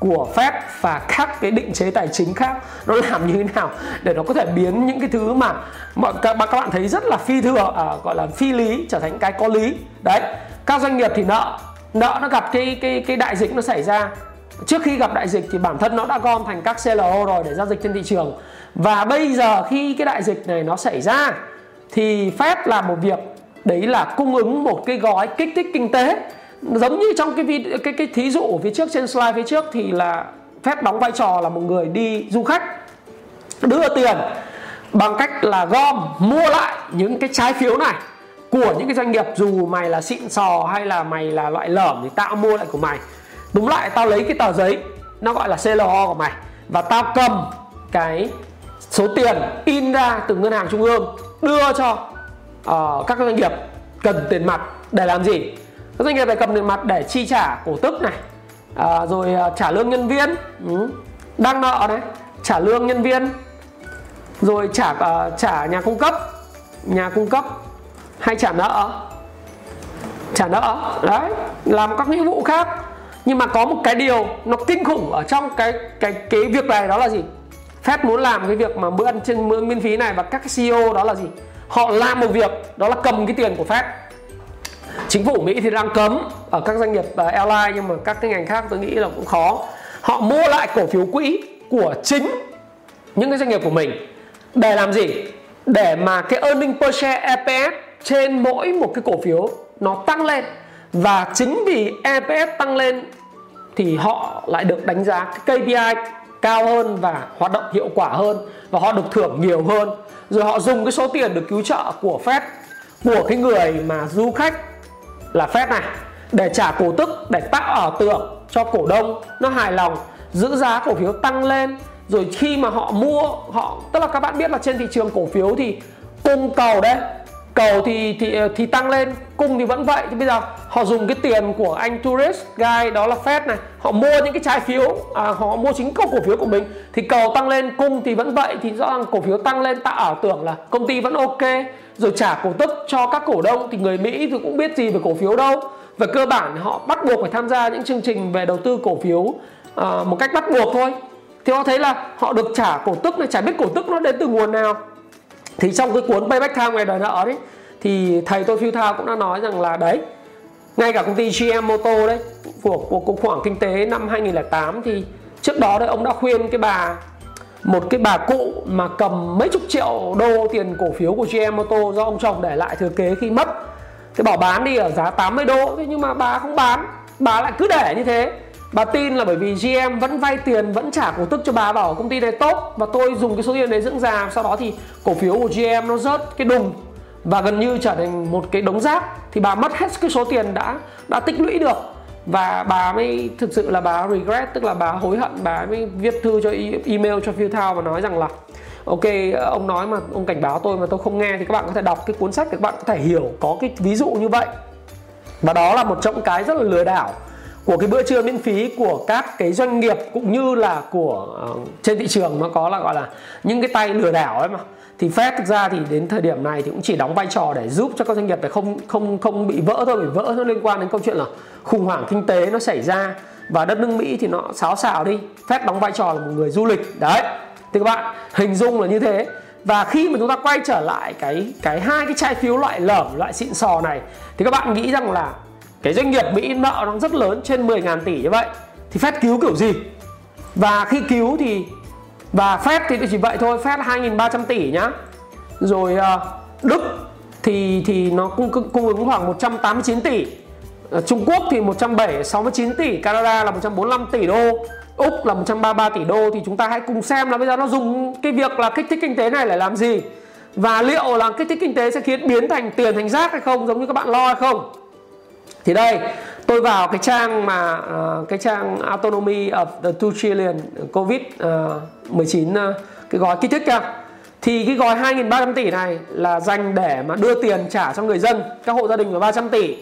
của phép và các cái định chế tài chính khác nó làm như thế nào để nó có thể biến những cái thứ mà mọi các, các bạn thấy rất là phi thừa à, gọi là phi lý trở thành cái có lý. Đấy. Các doanh nghiệp thì nợ nợ nó gặp cái cái cái đại dịch nó xảy ra. Trước khi gặp đại dịch thì bản thân nó đã gom thành các CLO rồi để giao dịch trên thị trường và bây giờ khi cái đại dịch này nó xảy ra thì Fed làm một việc đấy là cung ứng một cái gói kích thích kinh tế. Giống như trong cái video, cái cái thí dụ ở phía trước trên slide phía trước thì là phép đóng vai trò là một người đi du khách đưa tiền bằng cách là gom mua lại những cái trái phiếu này của những cái doanh nghiệp dù mày là xịn sò hay là mày là loại lởm thì tao mua lại của mày. Đúng lại tao lấy cái tờ giấy nó gọi là CLO của mày và tao cầm cái số tiền in ra từ ngân hàng trung ương đưa cho uh, các doanh nghiệp cần tiền mặt để làm gì? Các doanh nghiệp phải cầm tiền mặt để chi trả cổ tức này à, rồi ờ, trả lương nhân viên ừ. đang nợ đấy trả lương nhân viên rồi trả uh, trả nhà cung cấp nhà cung cấp hay trả nợ? Trả nợ đấy làm các nghĩa vụ khác. Nhưng mà có một cái điều nó kinh khủng ở trong cái cái cái việc này đó là gì? Fed muốn làm cái việc mà bữa ăn trên bữa miễn phí này và các CEO đó là gì? Họ làm một việc đó là cầm cái tiền của Fed. Chính phủ Mỹ thì đang cấm ở các doanh nghiệp uh, airline nhưng mà các cái ngành khác tôi nghĩ là cũng khó. Họ mua lại cổ phiếu quỹ của chính những cái doanh nghiệp của mình. Để làm gì? Để mà cái earning per share EPS trên mỗi một cái cổ phiếu nó tăng lên. Và chính vì EPS tăng lên thì họ lại được đánh giá cái KPI cao hơn và hoạt động hiệu quả hơn và họ được thưởng nhiều hơn. Rồi họ dùng cái số tiền được cứu trợ của Fed, của cái người mà du khách là phép này, để trả cổ tức, để tạo ảo tưởng cho cổ đông. Nó hài lòng, giữ giá cổ phiếu tăng lên. Rồi khi mà họ mua, họ, tức là các bạn biết là trên thị trường cổ phiếu thì cung cầu đấy cầu thì thì thì tăng lên cung thì vẫn vậy. Thì bây giờ họ dùng cái tiền của anh tourist guy đó là Fed này họ mua những cái trái phiếu à, họ mua chính cổ phiếu của mình. Thì cầu tăng lên cung thì vẫn vậy. Thì rõ ràng cổ phiếu tăng lên tạo ảo tưởng là công ty vẫn ok rồi trả cổ tức cho các cổ đông. Thì người Mỹ thì cũng biết gì về cổ phiếu đâu. Về cơ bản họ bắt buộc phải tham gia những chương trình về đầu tư cổ phiếu à, một cách bắt buộc thôi. Thì họ thấy là họ được trả cổ tức này chả biết cổ tức nó đến từ nguồn nào thì trong cái cuốn Payback Time ngày đời nợ đấy, thì thầy tôi Phil Thao cũng đã nói rằng là đấy, ngay cả công ty GM Moto đấy, của của cuộc khoảng kinh tế năm 2008 thì trước đó đấy ông đã khuyên cái bà, một cái bà cụ mà cầm mấy chục triệu đô tiền cổ phiếu của GM Moto do ông chồng để lại thừa kế khi mất. Thì bảo bán đi ở giá 80 đô, thế nhưng mà bà không bán, bà lại cứ để như thế bà tin là bởi vì GM vẫn vay tiền, vẫn trả cổ tức cho bà, bảo công ty này tốt, và tôi dùng cái số tiền đấy dưỡng già, sau đó thì cổ phiếu của GM nó rớt cái đùng. Và gần như trở thành một cái đống rác, thì bà mất hết cái số tiền đã đã tích lũy được. Và bà mới, thực sự là bà regret, tức là bà hối hận, bà mới viết thư cho e- email cho Phil Thao và nói rằng là, ok, ông nói mà, ông cảnh báo tôi mà tôi không nghe thì các bạn có thể đọc cái cuốn sách để các bạn có thể hiểu, có cái ví dụ như vậy. Và đó là một trong cái rất là lừa đảo của cái bữa trưa miễn phí của các cái doanh nghiệp cũng như là của uh, trên thị trường nó có là gọi là những cái tay lừa đảo ấy mà. Thì Fed thực ra thì đến thời điểm này thì cũng chỉ đóng vai trò để giúp cho các doanh nghiệp để không không không bị vỡ thôi bị vỡ nó liên quan đến câu chuyện là khủng hoảng kinh tế nó xảy ra và đất nước Mỹ thì nó xáo xào đi. Fed đóng vai trò là một người du lịch. Đấy thì các bạn hình dung là như thế. Và khi mà chúng ta quay trở lại cái cái hai cái trái phiếu loại lởm loại xịn sò này thì các bạn nghĩ rằng là cái doanh nghiệp Mỹ nợ nó rất lớn, trên 10.000 tỷ như vậy. Thì Fed cứu kiểu gì? Và khi cứu thì, và Fed thì chỉ vậy thôi, Fed 2.300 tỷ nhá. Rồi ờ, Đức thì thì nó cung cung ứng khoảng 189 tỷ. Ờ, Trung Quốc thì 169 tỷ, Canada là 145 tỷ đô, Úc là 133 tỷ đô. Thì chúng ta hãy cùng xem là bây giờ nó dùng cái việc là kích thích kinh tế này để làm gì. Và liệu là kích thích kinh tế sẽ khiến biến thành tiền thành rác hay không, giống như các bạn lo hay không? Thì đây tôi vào cái trang mà uh, cái trang autonomy of the 2 trillion ờ, covid uh, 19 uh, cái gói kích thích kia thì cái gói 2.300 tỷ này là dành để mà đưa tiền trả cho người dân các hộ gia đình là 300 tỷ.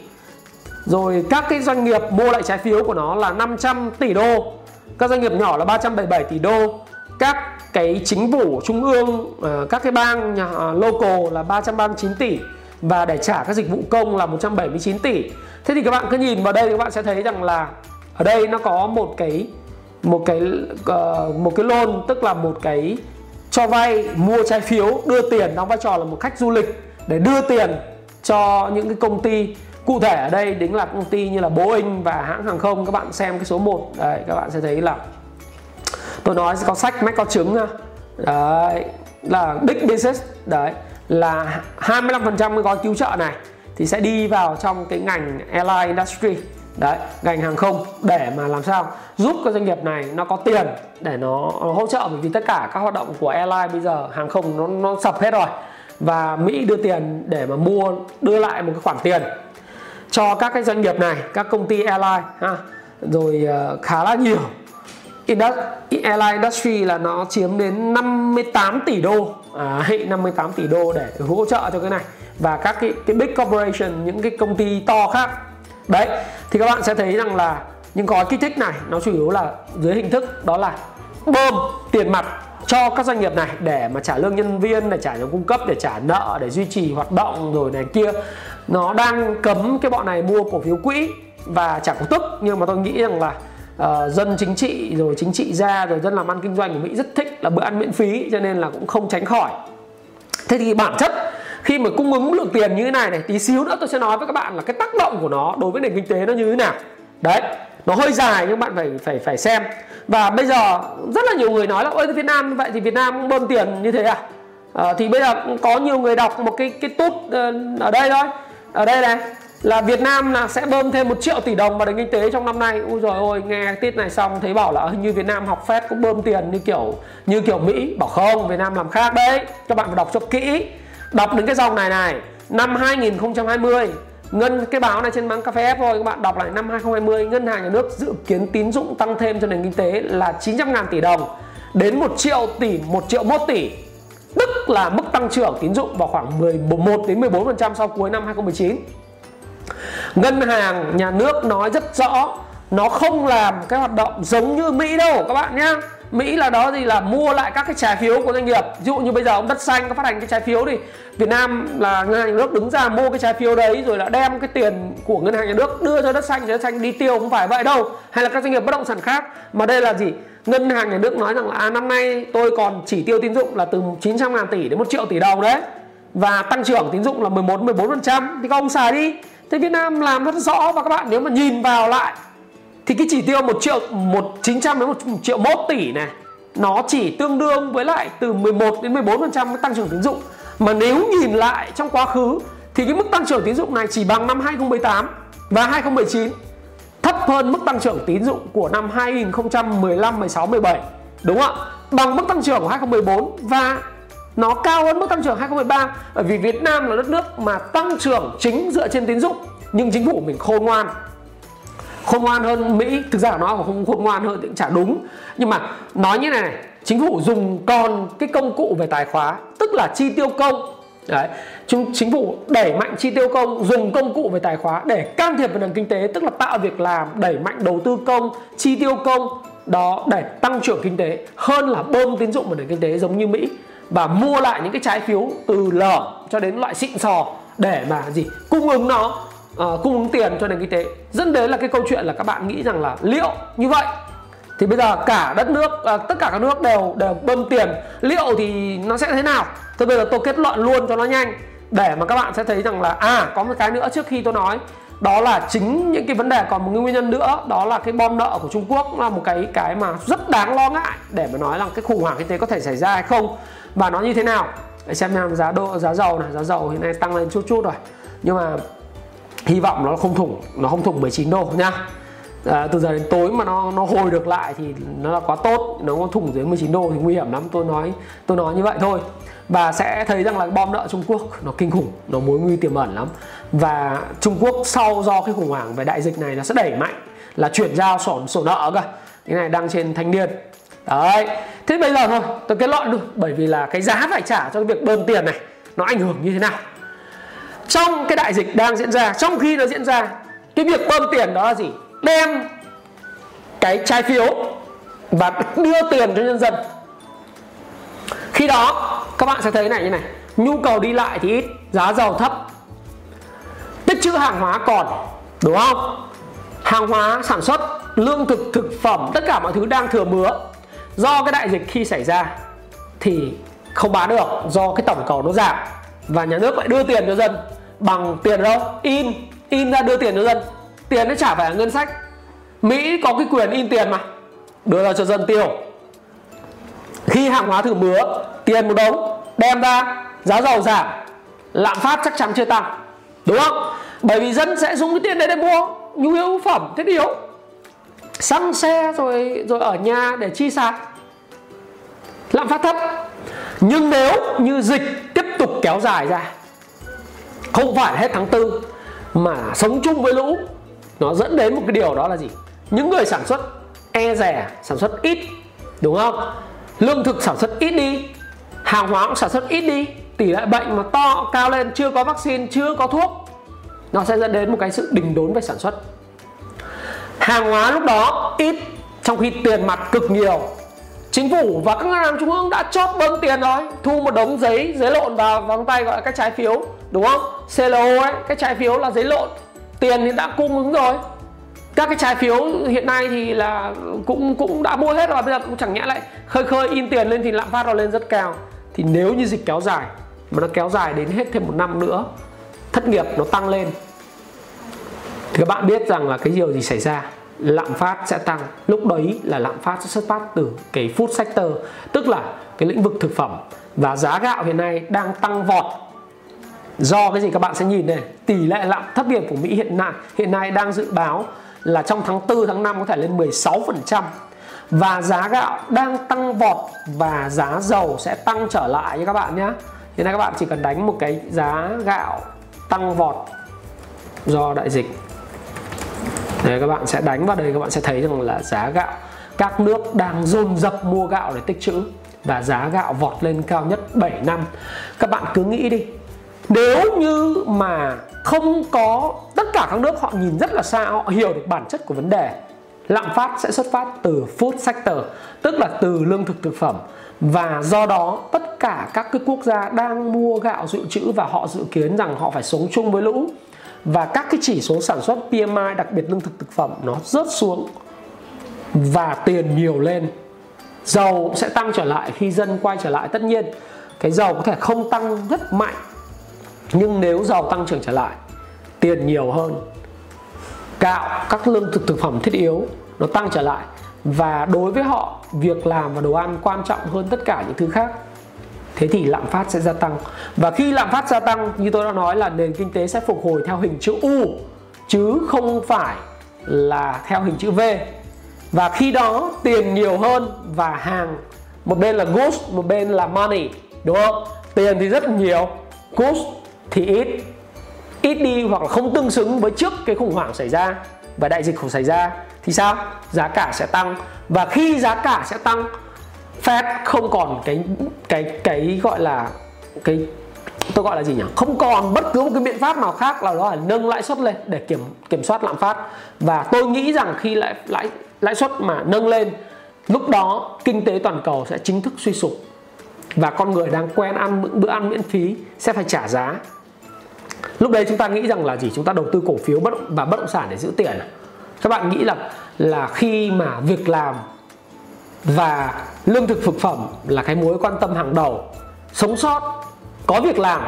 Rồi các cái doanh nghiệp mua lại trái phiếu của nó là 500 tỷ đô các doanh nghiệp nhỏ là 377 tỷ đô. Các cái chính phủ trung ương ờ, các cái bang nhà local là 339 tỷ và để trả các dịch vụ công là 179 tỷ. Thế thì các bạn cứ nhìn vào đây các bạn sẽ thấy rằng là ở đây nó có một cái một cái uh, một cái loan tức là một cái cho vay mua trái phiếu đưa tiền đóng vai trò là một khách du lịch để đưa tiền cho những cái công ty. Cụ thể ở đây đính là công ty như là Boeing và hãng hàng không. Các bạn xem cái số 1 đấy các bạn sẽ thấy là tôi nói có sách mách có trứng đấy là big business đấy là 25% cái gói cứu trợ này thì sẽ đi vào trong cái ngành airline industry. Đấy ngành hàng không để mà làm sao giúp các doanh nghiệp này nó có tiền để nó, hỗ trợ bởi vì tất cả các hoạt động của airline bây giờ hàng không nó nó sập hết rồi. Và Mỹ đưa tiền để mà mua đưa lại một cái khoản tiền cho các cái doanh nghiệp này các công ty airline ha. Rồi ờ, khá là nhiều airline industry là nó chiếm đến 58 tỷ đô. À, 58 tỷ đô để hỗ trợ cho cái này. Và các cái cái big corporation những cái công ty to khác. Đấy thì các bạn sẽ thấy rằng là những gói kích thích này nó chủ yếu là dưới hình thức đó là bơm tiền mặt cho các doanh nghiệp này để mà trả lương nhân viên để trả nhóm cung cấp để trả nợ để duy trì hoạt động rồi này kia. Nó đang cấm cái bọn này mua cổ phiếu quỹ và trả cổ tức. Nhưng mà tôi nghĩ rằng là uh, dân chính trị rồi chính trị gia rồi dân làm ăn kinh doanh của Mỹ rất thích là bữa ăn miễn phí cho nên là cũng không tránh khỏi. Thế thì bản chất khi mà cung ứng lượng tiền như thế này này tí xíu nữa tôi sẽ nói với các bạn là cái tác động của nó đối với nền kinh tế nó như thế nào. Đấy nó hơi dài nhưng bạn phải phải phải xem. Và bây giờ rất là nhiều người nói là ôi Việt Nam vậy thì Việt Nam cũng bơm tiền như thế à, à thì bây giờ có nhiều người đọc một cái cái tút ờ, ở đây thôi. Ở đây này là Việt Nam là sẽ bơm thêm một triệu tỷ đồng vào nền kinh tế trong năm nay. Ui rồi ôi nghe tít này xong thấy bảo là hình như Việt Nam học Fed cũng bơm tiền như kiểu như kiểu Mỹ. Bảo không, Việt Nam làm khác đấy. Các bạn phải đọc cho kỹ. Đọc đến cái dòng này này. Năm 2020 ngân cái báo này trên báo cà phê F thôi các bạn đọc lại năm 2020 ngân hàng nhà nước dự kiến tín dụng tăng thêm cho nền kinh tế là 900 ngàn tỷ đồng đến 1 triệu tỷ 1 triệu 1 tỷ tức là mức tăng trưởng tín dụng vào khoảng 11 đến 14% sau cuối năm 2019 ngân hàng nhà nước nói rất rõ nó không làm cái hoạt động giống như Mỹ đâu các bạn nhé Mỹ là đó gì là mua lại các cái trái phiếu của doanh nghiệp. Ví dụ như bây giờ ông đất xanh có phát hành cái trái phiếu thì Việt Nam là ngân hàng nhà nước đứng ra mua cái trái phiếu đấy rồi là đem cái tiền của ngân hàng nhà nước đưa cho đất xanh cho đất xanh đi tiêu không phải vậy đâu. Hay là các doanh nghiệp bất động sản khác. Mà đây là gì? Ngân hàng nhà nước nói rằng là à, năm nay tôi còn chỉ tiêu tín dụng là từ 900 ngàn tỷ đến 1 triệu tỷ đồng đấy. Và tăng trưởng tín dụng là 11 14 phần trăm. Thì các ông xài đi thế Việt Nam làm rất rõ và các bạn nếu mà nhìn vào lại thì cái chỉ tiêu 1 triệu 1 900 đến 1 triệu 1 tỷ này nó chỉ tương đương với lại từ 11 đến 14 phần trăm tăng trưởng tín dụng mà nếu nhìn lại trong quá khứ thì cái mức tăng trưởng tín dụng này chỉ bằng năm 2018 và 2019 thấp hơn mức tăng trưởng tín dụng của năm 2015, 16, 17 đúng không ạ? Bằng mức tăng trưởng của 2014 và nó cao hơn mức tăng trưởng 2013 bởi vì Việt Nam là đất nước mà tăng trưởng chính dựa trên tín dụng nhưng chính phủ mình khôn ngoan. Khôn ngoan hơn Mỹ thực ra nó không khôn ngoan hơn thì cũng chả đúng. Nhưng mà nói như này, này chính phủ dùng còn cái công cụ về tài khóa tức là chi tiêu công. Đấy, chúng chính phủ đẩy mạnh chi tiêu công dùng công cụ về tài khóa để can thiệp vào nền kinh tế tức là tạo việc làm đẩy mạnh đầu tư công chi tiêu công đó để tăng trưởng kinh tế hơn là bơm tín dụng vào nền kinh tế giống như Mỹ và mua lại những cái trái phiếu từ lở cho đến loại xịn sò để mà gì cung ứng nó uh, cung ứng tiền cho nền kinh tế. Dẫn đến là cái câu chuyện là các bạn nghĩ rằng là liệu như vậy? Thì bây giờ cả đất nước uh, tất cả các nước đều đều bơm tiền. Liệu thì nó sẽ thế nào? Thôi bây giờ tôi kết luận luôn cho nó nhanh để mà các bạn sẽ thấy rằng là à có một cái nữa trước khi tôi nói đó là chính những cái vấn đề còn một nguyên nhân nữa đó là cái bom nợ của Trung Quốc là một cái cái mà rất đáng lo ngại để mà nói là cái khủng hoảng kinh tế có thể xảy ra hay không. Và nó như thế nào? Để xem xem giá độ giá dầu này giá dầu hiện nay tăng lên chút chút rồi. Nhưng mà hy vọng nó không thủng nó không thủng 19 đô nhá à, từ giờ đến tối mà nó nó hồi được lại thì nó là quá tốt. Nó có thủng dưới 19 đô thì nguy hiểm lắm. Tôi nói tôi nói như vậy thôi. Và sẽ thấy rằng là bom nợ Trung Quốc nó kinh khủng nó mối nguy tiềm ẩn lắm và Trung Quốc sau do cái khủng hoảng về đại dịch này nó sẽ đẩy mạnh là chuyển giao sổ sổ nợ cơ. Cái này đang trên thanh niên. Đấy. Thế bây giờ thôi, tôi kết luận được bởi vì là cái giá phải trả cho cái việc bơm tiền này nó ảnh hưởng như thế nào. Trong cái đại dịch đang diễn ra, trong khi nó diễn ra, cái việc bơm tiền đó là gì? Đem cái trái phiếu và đưa tiền cho nhân dân. Khi đó, các bạn sẽ thấy này, như này, nhu cầu đi lại thì ít, giá dầu thấp tích trữ hàng hóa còn, đúng không? Hàng hóa sản xuất, lương thực thực phẩm, tất cả mọi thứ đang thừa mứa. Do cái đại dịch khi xảy ra thì không bán được, do cái tổng cầu nó giảm. Và nhà nước lại đưa tiền cho dân. Bằng tiền đâu? In in ra đưa tiền cho dân. Tiền nó chả phải là ngân sách. Mỹ có cái quyền in tiền mà. Đưa ra cho dân tiêu. Khi hàng hóa thử mứa, tiền một đống, đem ra, giá dầu giảm, lạm phát chắc chắn chưa tăng. Đúng không? Bởi vì dân sẽ dùng cái tiền đấy để mua nhu yếu phẩm. Thiết yếu xăng xe rồi rồi ở nhà để chi xài lạm phát thấp. Nhưng nếu như dịch tiếp tục kéo dài ra, không phải hết tháng tư mà sống chung với lũ, nó dẫn đến một cái điều đó là gì? Những người sản xuất e rẻ sản xuất ít, đúng không? Lương thực sản xuất ít đi, hàng hóa cũng sản xuất ít đi, tỷ lệ bệnh mà to cao lên, chưa có vaccine, chưa có thuốc nó sẽ dẫn đến một cái sự đình đốn về sản xuất. Hàng hóa lúc đó ít, trong khi tiền mặt cực nhiều. Chính phủ và các ngân hàng trung ương đã chót bơm tiền rồi, thu một đống giấy giấy lộn vào vòng tay gọi là các trái phiếu, đúng không? CLO ấy, cái trái phiếu là giấy lộn. Tiền thì đã cung ứng rồi. Các cái trái phiếu hiện nay thì là cũng cũng đã mua hết rồi, bây giờ cũng chẳng nhẽ lại khơi khơi in tiền lên thì lạm phát nó lên rất cao. Thì nếu như dịch kéo dài, mà nó kéo dài đến hết thêm một năm nữa thất nghiệp nó tăng lên. Thì các bạn biết rằng là cái điều gì xảy ra? Lạm phát sẽ tăng. Lúc đấy là lạm phát sẽ xuất phát từ cái food sector, tức là cái lĩnh vực thực phẩm. Và giá gạo hiện nay đang tăng vọt. Do cái gì các bạn sẽ nhìn này? Tỷ lệ lạm thất nghiệp của Mỹ hiện nay hiện nay đang dự báo là trong tháng 4 tháng 5 có thể lên 16% và giá gạo đang tăng vọt và giá dầu sẽ tăng trở lại nha các bạn nhé hiện nay các bạn chỉ cần đánh một cái giá gạo tăng vọt do đại dịch. Đấy, các bạn sẽ đánh vào đây các bạn sẽ thấy rằng là giá gạo các nước đang dồn dập mua gạo để tích trữ và giá gạo vọt lên cao nhất 7 năm. Các bạn cứ nghĩ đi nếu như mà không có tất cả các nước họ nhìn rất là xa họ hiểu được bản chất của vấn đề lạm phát sẽ xuất phát từ food sector tức là từ lương thực thực phẩm. Và do đó tất cả các cái quốc gia đang mua gạo dự trữ và họ dự kiến rằng họ phải sống chung với lũ. Và các cái chỉ số sản xuất PMI đặc biệt lương thực thực phẩm, nó rớt xuống và tiền nhiều lên. Dầu sẽ tăng trở lại khi dân quay trở lại. Tất nhiên, cái dầu có thể không tăng rất mạnh, nhưng nếu dầu tăng trưởng trở lại, tiền nhiều hơn. Gạo, các lương thực thực phẩm thiết yếu, nó tăng trở lại. Và đối với họ, việc làm và đồ ăn quan trọng hơn tất cả những thứ khác thế thì lạm phát sẽ gia tăng. Và khi lạm phát gia tăng, như tôi đã nói là nền kinh tế sẽ phục hồi theo hình chữ U, chứ không phải là theo hình chữ V. Và khi đó, tiền nhiều hơn và hàng, một bên là goods, một bên là money, đúng không? Tiền thì rất nhiều, goods thì ít. Ít đi hoặc là không tương xứng với trước cái khủng hoảng xảy ra và đại dịch khủng xảy ra, thì sao? Giá cả sẽ tăng. Và khi giá cả sẽ tăng Fed không còn cái cái cái gọi là, cái, tôi gọi là gì nhỉ? Không còn bất cứ một cái biện pháp nào khác là đó là nâng lãi suất lên để kiểm kiểm soát lạm phát. Và tôi nghĩ rằng khi lãi lãi lãi suất mà nâng lên, lúc đó kinh tế toàn cầu sẽ chính thức suy sụp. Và con người đang quen ăn bữa ăn miễn phí sẽ phải trả giá. Lúc đấy chúng ta nghĩ rằng là gì? Chúng ta đầu tư cổ phiếu bất và bất động sản để giữ tiền à? các bạn nghĩ là là khi mà việc làm và lương thực thực phẩm là cái mối quan tâm hàng đầu. Sống sót, có việc làm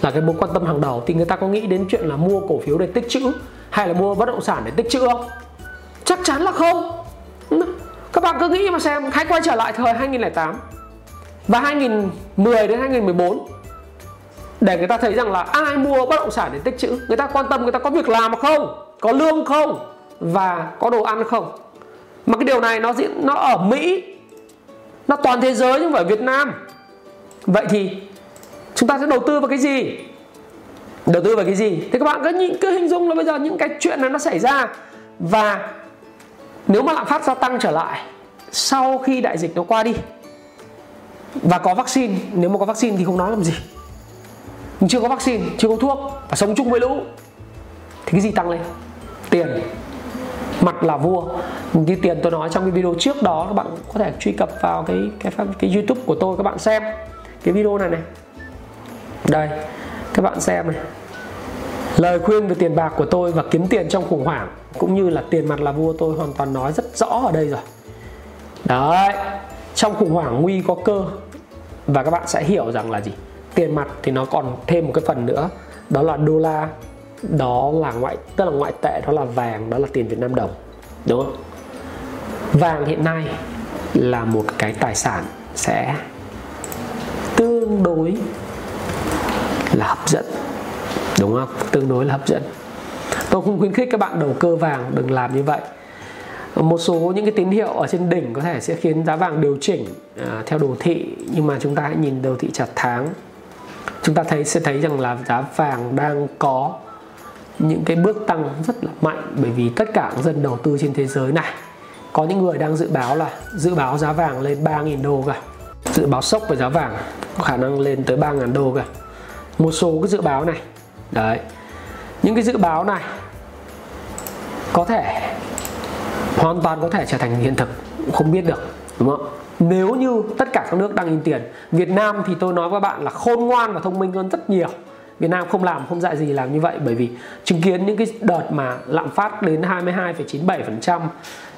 là cái mối quan tâm hàng đầu. Thì người ta có nghĩ đến chuyện là mua cổ phiếu để tích trữ hay là mua bất động sản để tích trữ không? Chắc chắn là không. Các bạn cứ nghĩ mà xem, hãy quay trở lại thời 2008 và 2010 đến 2014 để người ta thấy rằng là ai mua bất động sản để tích trữ người ta quan tâm người ta có việc làm không? Có lương không? Và có đồ ăn không? Mà cái điều này nó diễn, nó ở Mỹ, nó toàn thế giới nhưng mà ở Việt Nam. Vậy thì chúng ta sẽ đầu tư vào cái gì? Đầu tư vào cái gì? Thì các bạn cứ cứ hình dung là bây giờ những cái chuyện này nó xảy ra. Và nếu mà lạm phát gia tăng trở lại, sau khi đại dịch nó qua đi, và có vaccine, nếu mà có vaccine thì không nói làm gì. Nhưng chưa có vaccine, chưa có thuốc, và sống chung với lũ, thì cái gì tăng lên? Tiền mặt là vua. Như tiền tôi nói trong cái video trước đó, các bạn có thể truy cập vào cái cái cái youtube của tôi, các bạn xem cái video này này. Đây, các bạn xem này. Lời khuyên về tiền bạc của tôi và kiếm tiền trong khủng hoảng, cũng như là tiền mặt là vua, tôi hoàn toàn nói rất rõ ở đây rồi. Đấy, trong khủng hoảng nguy có cơ. Và các bạn sẽ hiểu rằng là gì? Tiền mặt thì nó còn thêm một cái phần nữa, đó là đô la đó là ngoại tức là ngoại tệ đó là vàng đó là tiền Việt Nam đồng. Đúng không? Vàng hiện nay là một cái tài sản sẽ tương đối là hấp dẫn. Đúng không? Tương đối là hấp dẫn. Tôi không khuyến khích các bạn đầu cơ vàng đừng làm như vậy. Một số những cái tín hiệu ở trên đỉnh có thể sẽ khiến giá vàng điều chỉnh à, theo đồ thị nhưng mà chúng ta hãy nhìn đồ thị chặt tháng. Chúng ta thấy sẽ thấy rằng là giá vàng đang có những cái bước tăng rất là mạnh bởi vì tất cả các dân đầu tư trên thế giới này, có những người đang dự báo là dự báo giá vàng lên 3.000 đô cả dự báo sốc về giá vàng có khả năng lên tới 3.000 đô cả một số cái dự báo này, đấy. Những cái dự báo này có thể hoàn toàn có thể trở thành hiện thực không biết được, đúng không? Nếu như tất cả các nước đang in tiền, Việt Nam thì tôi nói với bạn là khôn ngoan và thông minh hơn rất nhiều. Việt Nam không làm không dạy gì làm như vậy. Bởi vì chứng kiến những cái đợt mà lạm phát đến 22,97% uh,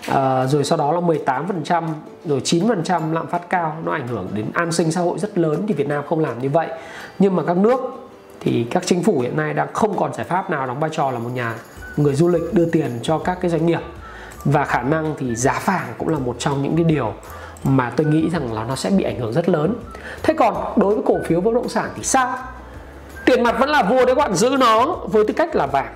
ờ, rồi sau đó là 18% rồi 9% lạm phát cao nó ảnh hưởng đến an sinh xã hội rất lớn thì Việt Nam không làm như vậy. Nhưng mà các nước thì các chính phủ hiện nay đang không còn giải pháp nào đóng vai trò là một nhà người du lịch đưa tiền cho các cái doanh nghiệp. Và khả năng thì giá vàng cũng là một trong những cái điều mà tôi nghĩ rằng là nó sẽ bị ảnh hưởng rất lớn. Thế còn đối với cổ phiếu bất động sản thì sao? Tiền mặt vẫn là vua đấy, các bạn giữ nó với tư cách là vàng.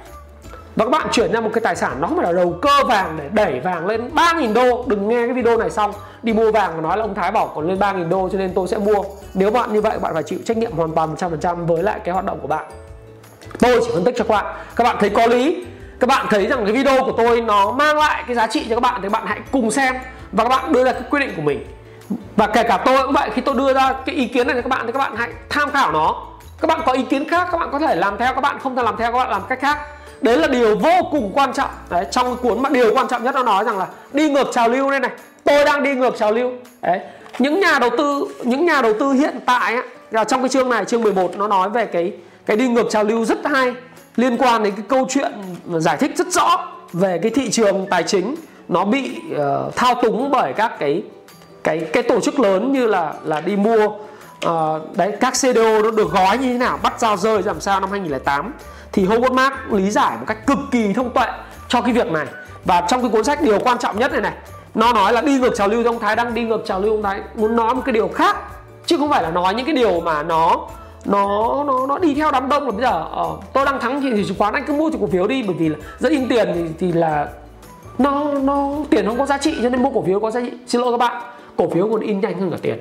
Và các bạn chuyển ra một cái tài sản nó không phải là đầu cơ vàng để đẩy vàng lên 3.000 đô. Đừng nghe cái video này xong đi mua vàng và nói là ông Thái bảo còn lên 3.000 đô cho nên tôi sẽ mua. Nếu bạn như vậy bạn phải chịu trách nhiệm hoàn toàn 100% với lại cái hoạt động của bạn. Tôi chỉ phân tích cho các bạn. Các bạn thấy có lý. Các bạn thấy rằng cái video của tôi nó mang lại cái giá trị cho các bạn thì các bạn hãy cùng xem và các bạn đưa ra cái quyết định của mình. Và kể cả tôi cũng vậy khi tôi đưa ra cái ý kiến này cho các bạn thì các bạn hãy tham khảo nó các bạn có ý kiến khác các bạn có thể làm theo các bạn không thể làm theo các bạn làm cách khác. Đấy là điều vô cùng quan trọng. Đấy trong cái cuốn mà điều quan trọng nhất nó nói rằng là đi ngược trào lưu đây này. Tôi đang đi ngược trào lưu. Đấy những nhà đầu tư những nhà đầu tư hiện tại ấy, là trong cái chương này chương 11 nó nói về cái cái đi ngược trào lưu rất hay liên quan đến cái câu chuyện giải thích rất rõ về cái thị trường tài chính nó bị uh, thao túng bởi các cái cái cái tổ chức lớn như là là đi mua uh, đấy các CDO nó được gói như thế nào bắt giao rơi làm sao năm 2008 thì Howard Mark lý giải một cách cực kỳ thông tuệ cho cái việc này. Và trong cái cuốn sách điều quan trọng nhất này này nó nói là đi ngược trào lưu ông Thái đang đi ngược trào lưu ông Thái muốn nói một cái điều khác. Chứ không phải là nói những cái điều mà nó nó nó nó đi theo đám đông là bây giờ uh, tôi đang thắng thì chứng khoán anh cứ mua thì cổ phiếu đi bởi vì là rất in tiền thì, thì là nó nó tiền không có giá trị cho nên mua cổ phiếu có giá trị. Xin lỗi các bạn cổ phiếu còn in nhanh hơn cả tiền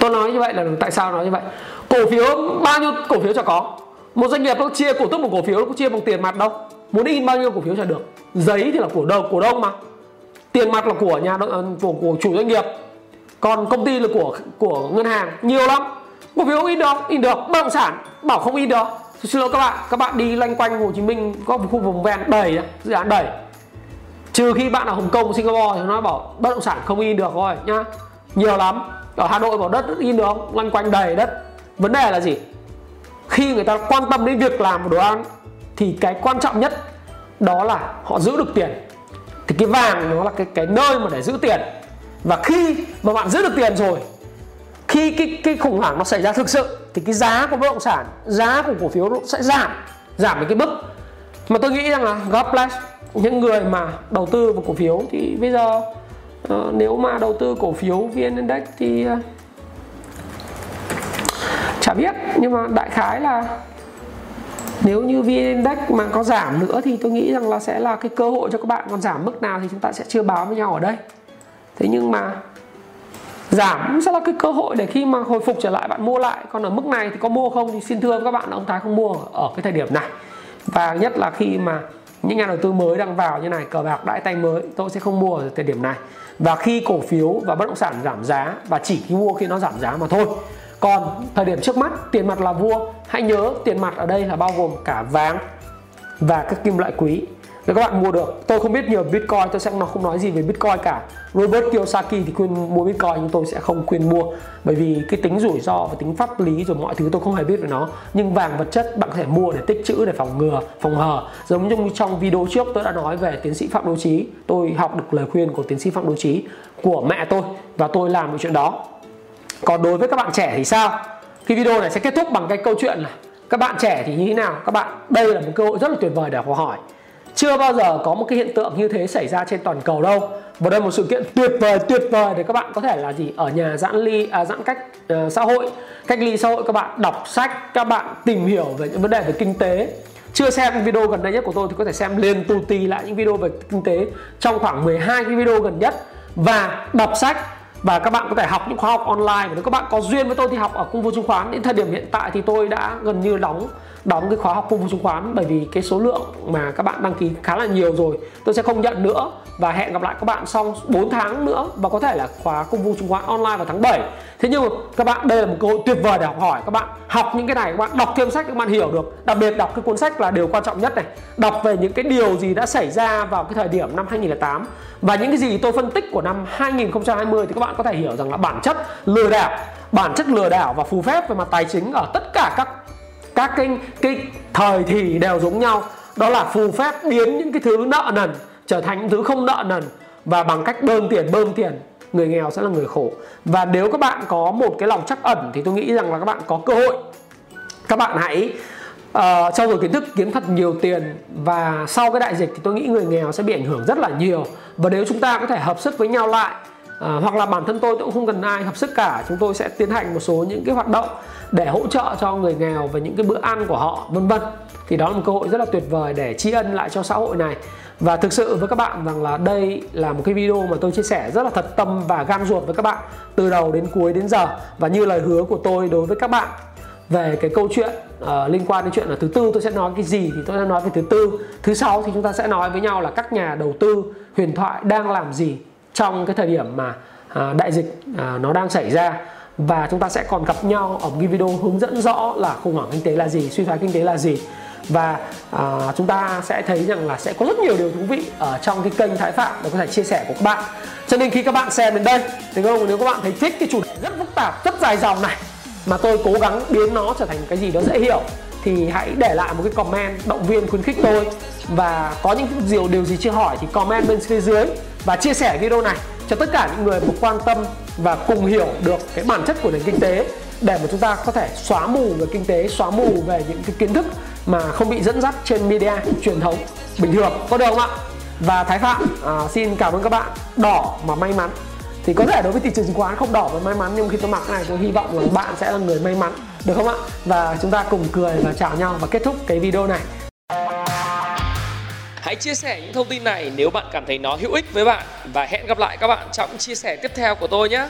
tôi nói như vậy là tại sao nói như vậy? Cổ phiếu, bao nhiêu cổ phiếu cho có? Một doanh nghiệp nó chia cổ tức một cổ phiếu, nó cũng chia bằng tiền mặt đâu. Muốn in bao nhiêu cổ phiếu cho được? Giấy thì là của đâu cổ đông mà. Tiền mặt là của nhà ờ, của của chủ doanh nghiệp. Còn công ty là của của ngân hàng, nhiều lắm. Cổ phiếu in được in được. Bất động sản, bảo không in được. Xin lỗi các bạn các bạn đi loanh quanh hồ chí minh, có một khu vùng ven đầy dự án đầy. Trừ khi bạn ở hồng kông, singapore thì nó bảo bất động sản không in được thôi nhá. Nhiều lắm ở hà nội bỏ đất in được loanh quanh đầy đất. Vấn đề là gì? Khi người ta quan tâm đến việc làm của đồ ăn, thì cái quan trọng nhất đó là họ giữ được tiền. Thì cái vàng nó là cái cái nơi mà để giữ tiền. Và khi mà bạn giữ được tiền rồi, khi cái cái khủng hoảng nó xảy ra thực sự, thì cái giá của bất động sản, giá của cổ phiếu nó sẽ giảm giảm đến cái mức mà tôi nghĩ rằng là God bless những người mà đầu tư vào cổ phiếu. Thì bây giờ uh, nếu mà đầu tư cổ phiếu vn index thì uh, chả biết. Nhưng mà đại khái là nếu như vn index mà có giảm nữa thì tôi nghĩ rằng là sẽ là cái cơ hội cho các bạn. Còn giảm mức nào thì chúng ta sẽ chưa báo với nhau ở đây. Thế nhưng mà giảm sẽ là cái cơ hội để khi mà hồi phục trở lại bạn mua lại. Còn ở mức này thì có mua không thì xin thưa các bạn ông thái không mua ở cái thời điểm này. Và nhất là khi mà những nhà đầu tư mới đang vào như này cờ bạc đãi tay mới tôi sẽ không mua ở thời điểm này và khi cổ phiếu và bất động sản giảm giá, và chỉ khi mua khi nó giảm giá mà thôi. Còn thời điểm trước mắt, tiền mặt là vua. Hãy nhớ, tiền mặt ở đây là bao gồm cả vàng và các kim loại quý nếu các bạn mua được, tôi không biết nhiều bitcoin, tôi sẽ không nói gì về bitcoin cả. Robert Kiyosaki thì khuyên mua bitcoin, nhưng tôi sẽ không khuyên mua, bởi vì cái tính rủi ro và tính pháp lý rồi mọi thứ tôi không hề biết về nó. Nhưng vàng vật chất bạn có thể mua để tích trữ để phòng ngừa, phòng hờ. Giống như trong video trước tôi đã nói về tiến sĩ phạm đô trí tôi học được lời khuyên của tiến sĩ phạm đô trí của mẹ tôi, và tôi làm được chuyện đó. Còn đối với các bạn trẻ thì sao? Cái video này sẽ kết thúc bằng cái câu chuyện là các bạn trẻ thì như thế nào? Các bạn, đây là một cơ hội rất là tuyệt vời để hỏi chưa bao giờ có một cái hiện tượng như thế xảy ra trên toàn cầu đâu. Và đây là một sự kiện tuyệt vời tuyệt vời để các bạn có thể là gì? Ở nhà giãn ly à, giãn cách uh, xã hội cách ly xã hội các bạn đọc sách các bạn tìm hiểu về những vấn đề về kinh tế. Chưa xem video gần đây nhất của tôi thì có thể xem liền tù tì lại những video về kinh tế trong khoảng 12 cái video gần nhất. Và đọc sách và các bạn có thể học những khóa học online. Và nếu các bạn có duyên với tôi thì học ở cung vô chứng khoán, đến thời điểm hiện tại thì tôi đã gần như đóng đóng cái khóa học cung vô chứng khoán. Bởi vì cái số lượng mà các bạn đăng ký khá là nhiều rồi, tôi sẽ không nhận nữa. Và hẹn gặp lại các bạn sau 4 tháng nữa, và có thể là khóa cung vô chứng khoán online vào tháng 7 thế nhưng mà các bạn, đây là một cơ hội tuyệt vời để học hỏi. Các bạn học những cái này, các bạn đọc thêm sách các bạn hiểu được. Đặc biệt đọc cái cuốn sách là điều quan trọng nhất này. Đọc về những cái điều gì đã xảy ra vào cái thời điểm năm 2008 và những cái gì tôi phân tích của năm 2020 thì các bạn bạn có thể hiểu rằng là bản chất lừa đảo bản chất lừa đảo và phù phép về mặt tài chính ở tất cả các các cái cái thời thì đều giống nhau. Đó là phù phép biến những cái thứ nợ nần trở thành những thứ không nợ nần và bằng cách bơm tiền bơm tiền người nghèo sẽ là người khổ. Và nếu các bạn có một cái lòng chắc ẩn thì tôi nghĩ rằng là các bạn có cơ hội. Các bạn hãy uh, trau dồi kiến thức kiếm thật nhiều tiền và sau cái đại dịch thì tôi nghĩ người nghèo sẽ bị ảnh hưởng rất là nhiều. Và nếu chúng ta có thể hợp sức với nhau lại à, hoặc là bản thân tôi cũng không cần ai hợp sức cả. Chúng tôi sẽ tiến hành một số những cái hoạt động để hỗ trợ cho người nghèo về những cái bữa ăn của họ vân vân. Thì đó là một cơ hội rất là tuyệt vời để tri ân lại cho xã hội này. Và thực sự với các bạn rằng là đây là một cái video mà tôi chia sẻ rất là thật tâm và gan ruột với các bạn từ đầu đến cuối đến giờ và như lời hứa của tôi đối với các bạn. Về cái câu chuyện uh, liên quan đến chuyện là thứ tư tôi sẽ nói cái gì thì tôi sẽ nói về thứ tư. Thứ sáu thì chúng ta sẽ nói với nhau là các nhà đầu tư huyền thoại đang làm gì trong cái thời điểm mà à, đại dịch à, nó đang xảy ra. Và chúng ta sẽ còn gặp nhau ở một cái video hướng dẫn rõ là khủng hoảng kinh tế là gì suy thoái kinh tế là gì. Và à, chúng ta sẽ thấy rằng là sẽ có rất nhiều điều thú vị ở trong cái kênh Thái Phạm để có thể chia sẻ của các bạn. Cho nên khi các bạn xem đến đây thì không nếu các bạn thấy thích cái chủ đề rất phức tạp rất dài dòng này mà tôi cố gắng biến nó trở thành cái gì đó dễ hiểu thì hãy để lại một cái comment động viên khuyến khích tôi. Và có những điều điều gì chưa hỏi thì comment bên phía dưới và chia sẻ video này cho tất cả những người mà quan tâm và cùng hiểu được cái bản chất của nền kinh tế để mà chúng ta có thể xóa mù về kinh tế xóa mù về những cái kiến thức mà không bị dẫn dắt trên media truyền thống bình thường. Có được không ạ? Và thái phạm à, xin cảm ơn các bạn. Đỏ mà may mắn thì có thể đối với thị trường chứng khoán không đỏ và may mắn, nhưng khi tôi mặc cái này tôi hy vọng là bạn sẽ là người may mắn, được không ạ? Và chúng ta cùng cười và chào nhau và kết thúc cái video này. Hãy chia sẻ những thông tin này nếu bạn cảm thấy nó hữu ích với bạn. Và hẹn gặp lại các bạn trong chia sẻ tiếp theo của tôi nhé.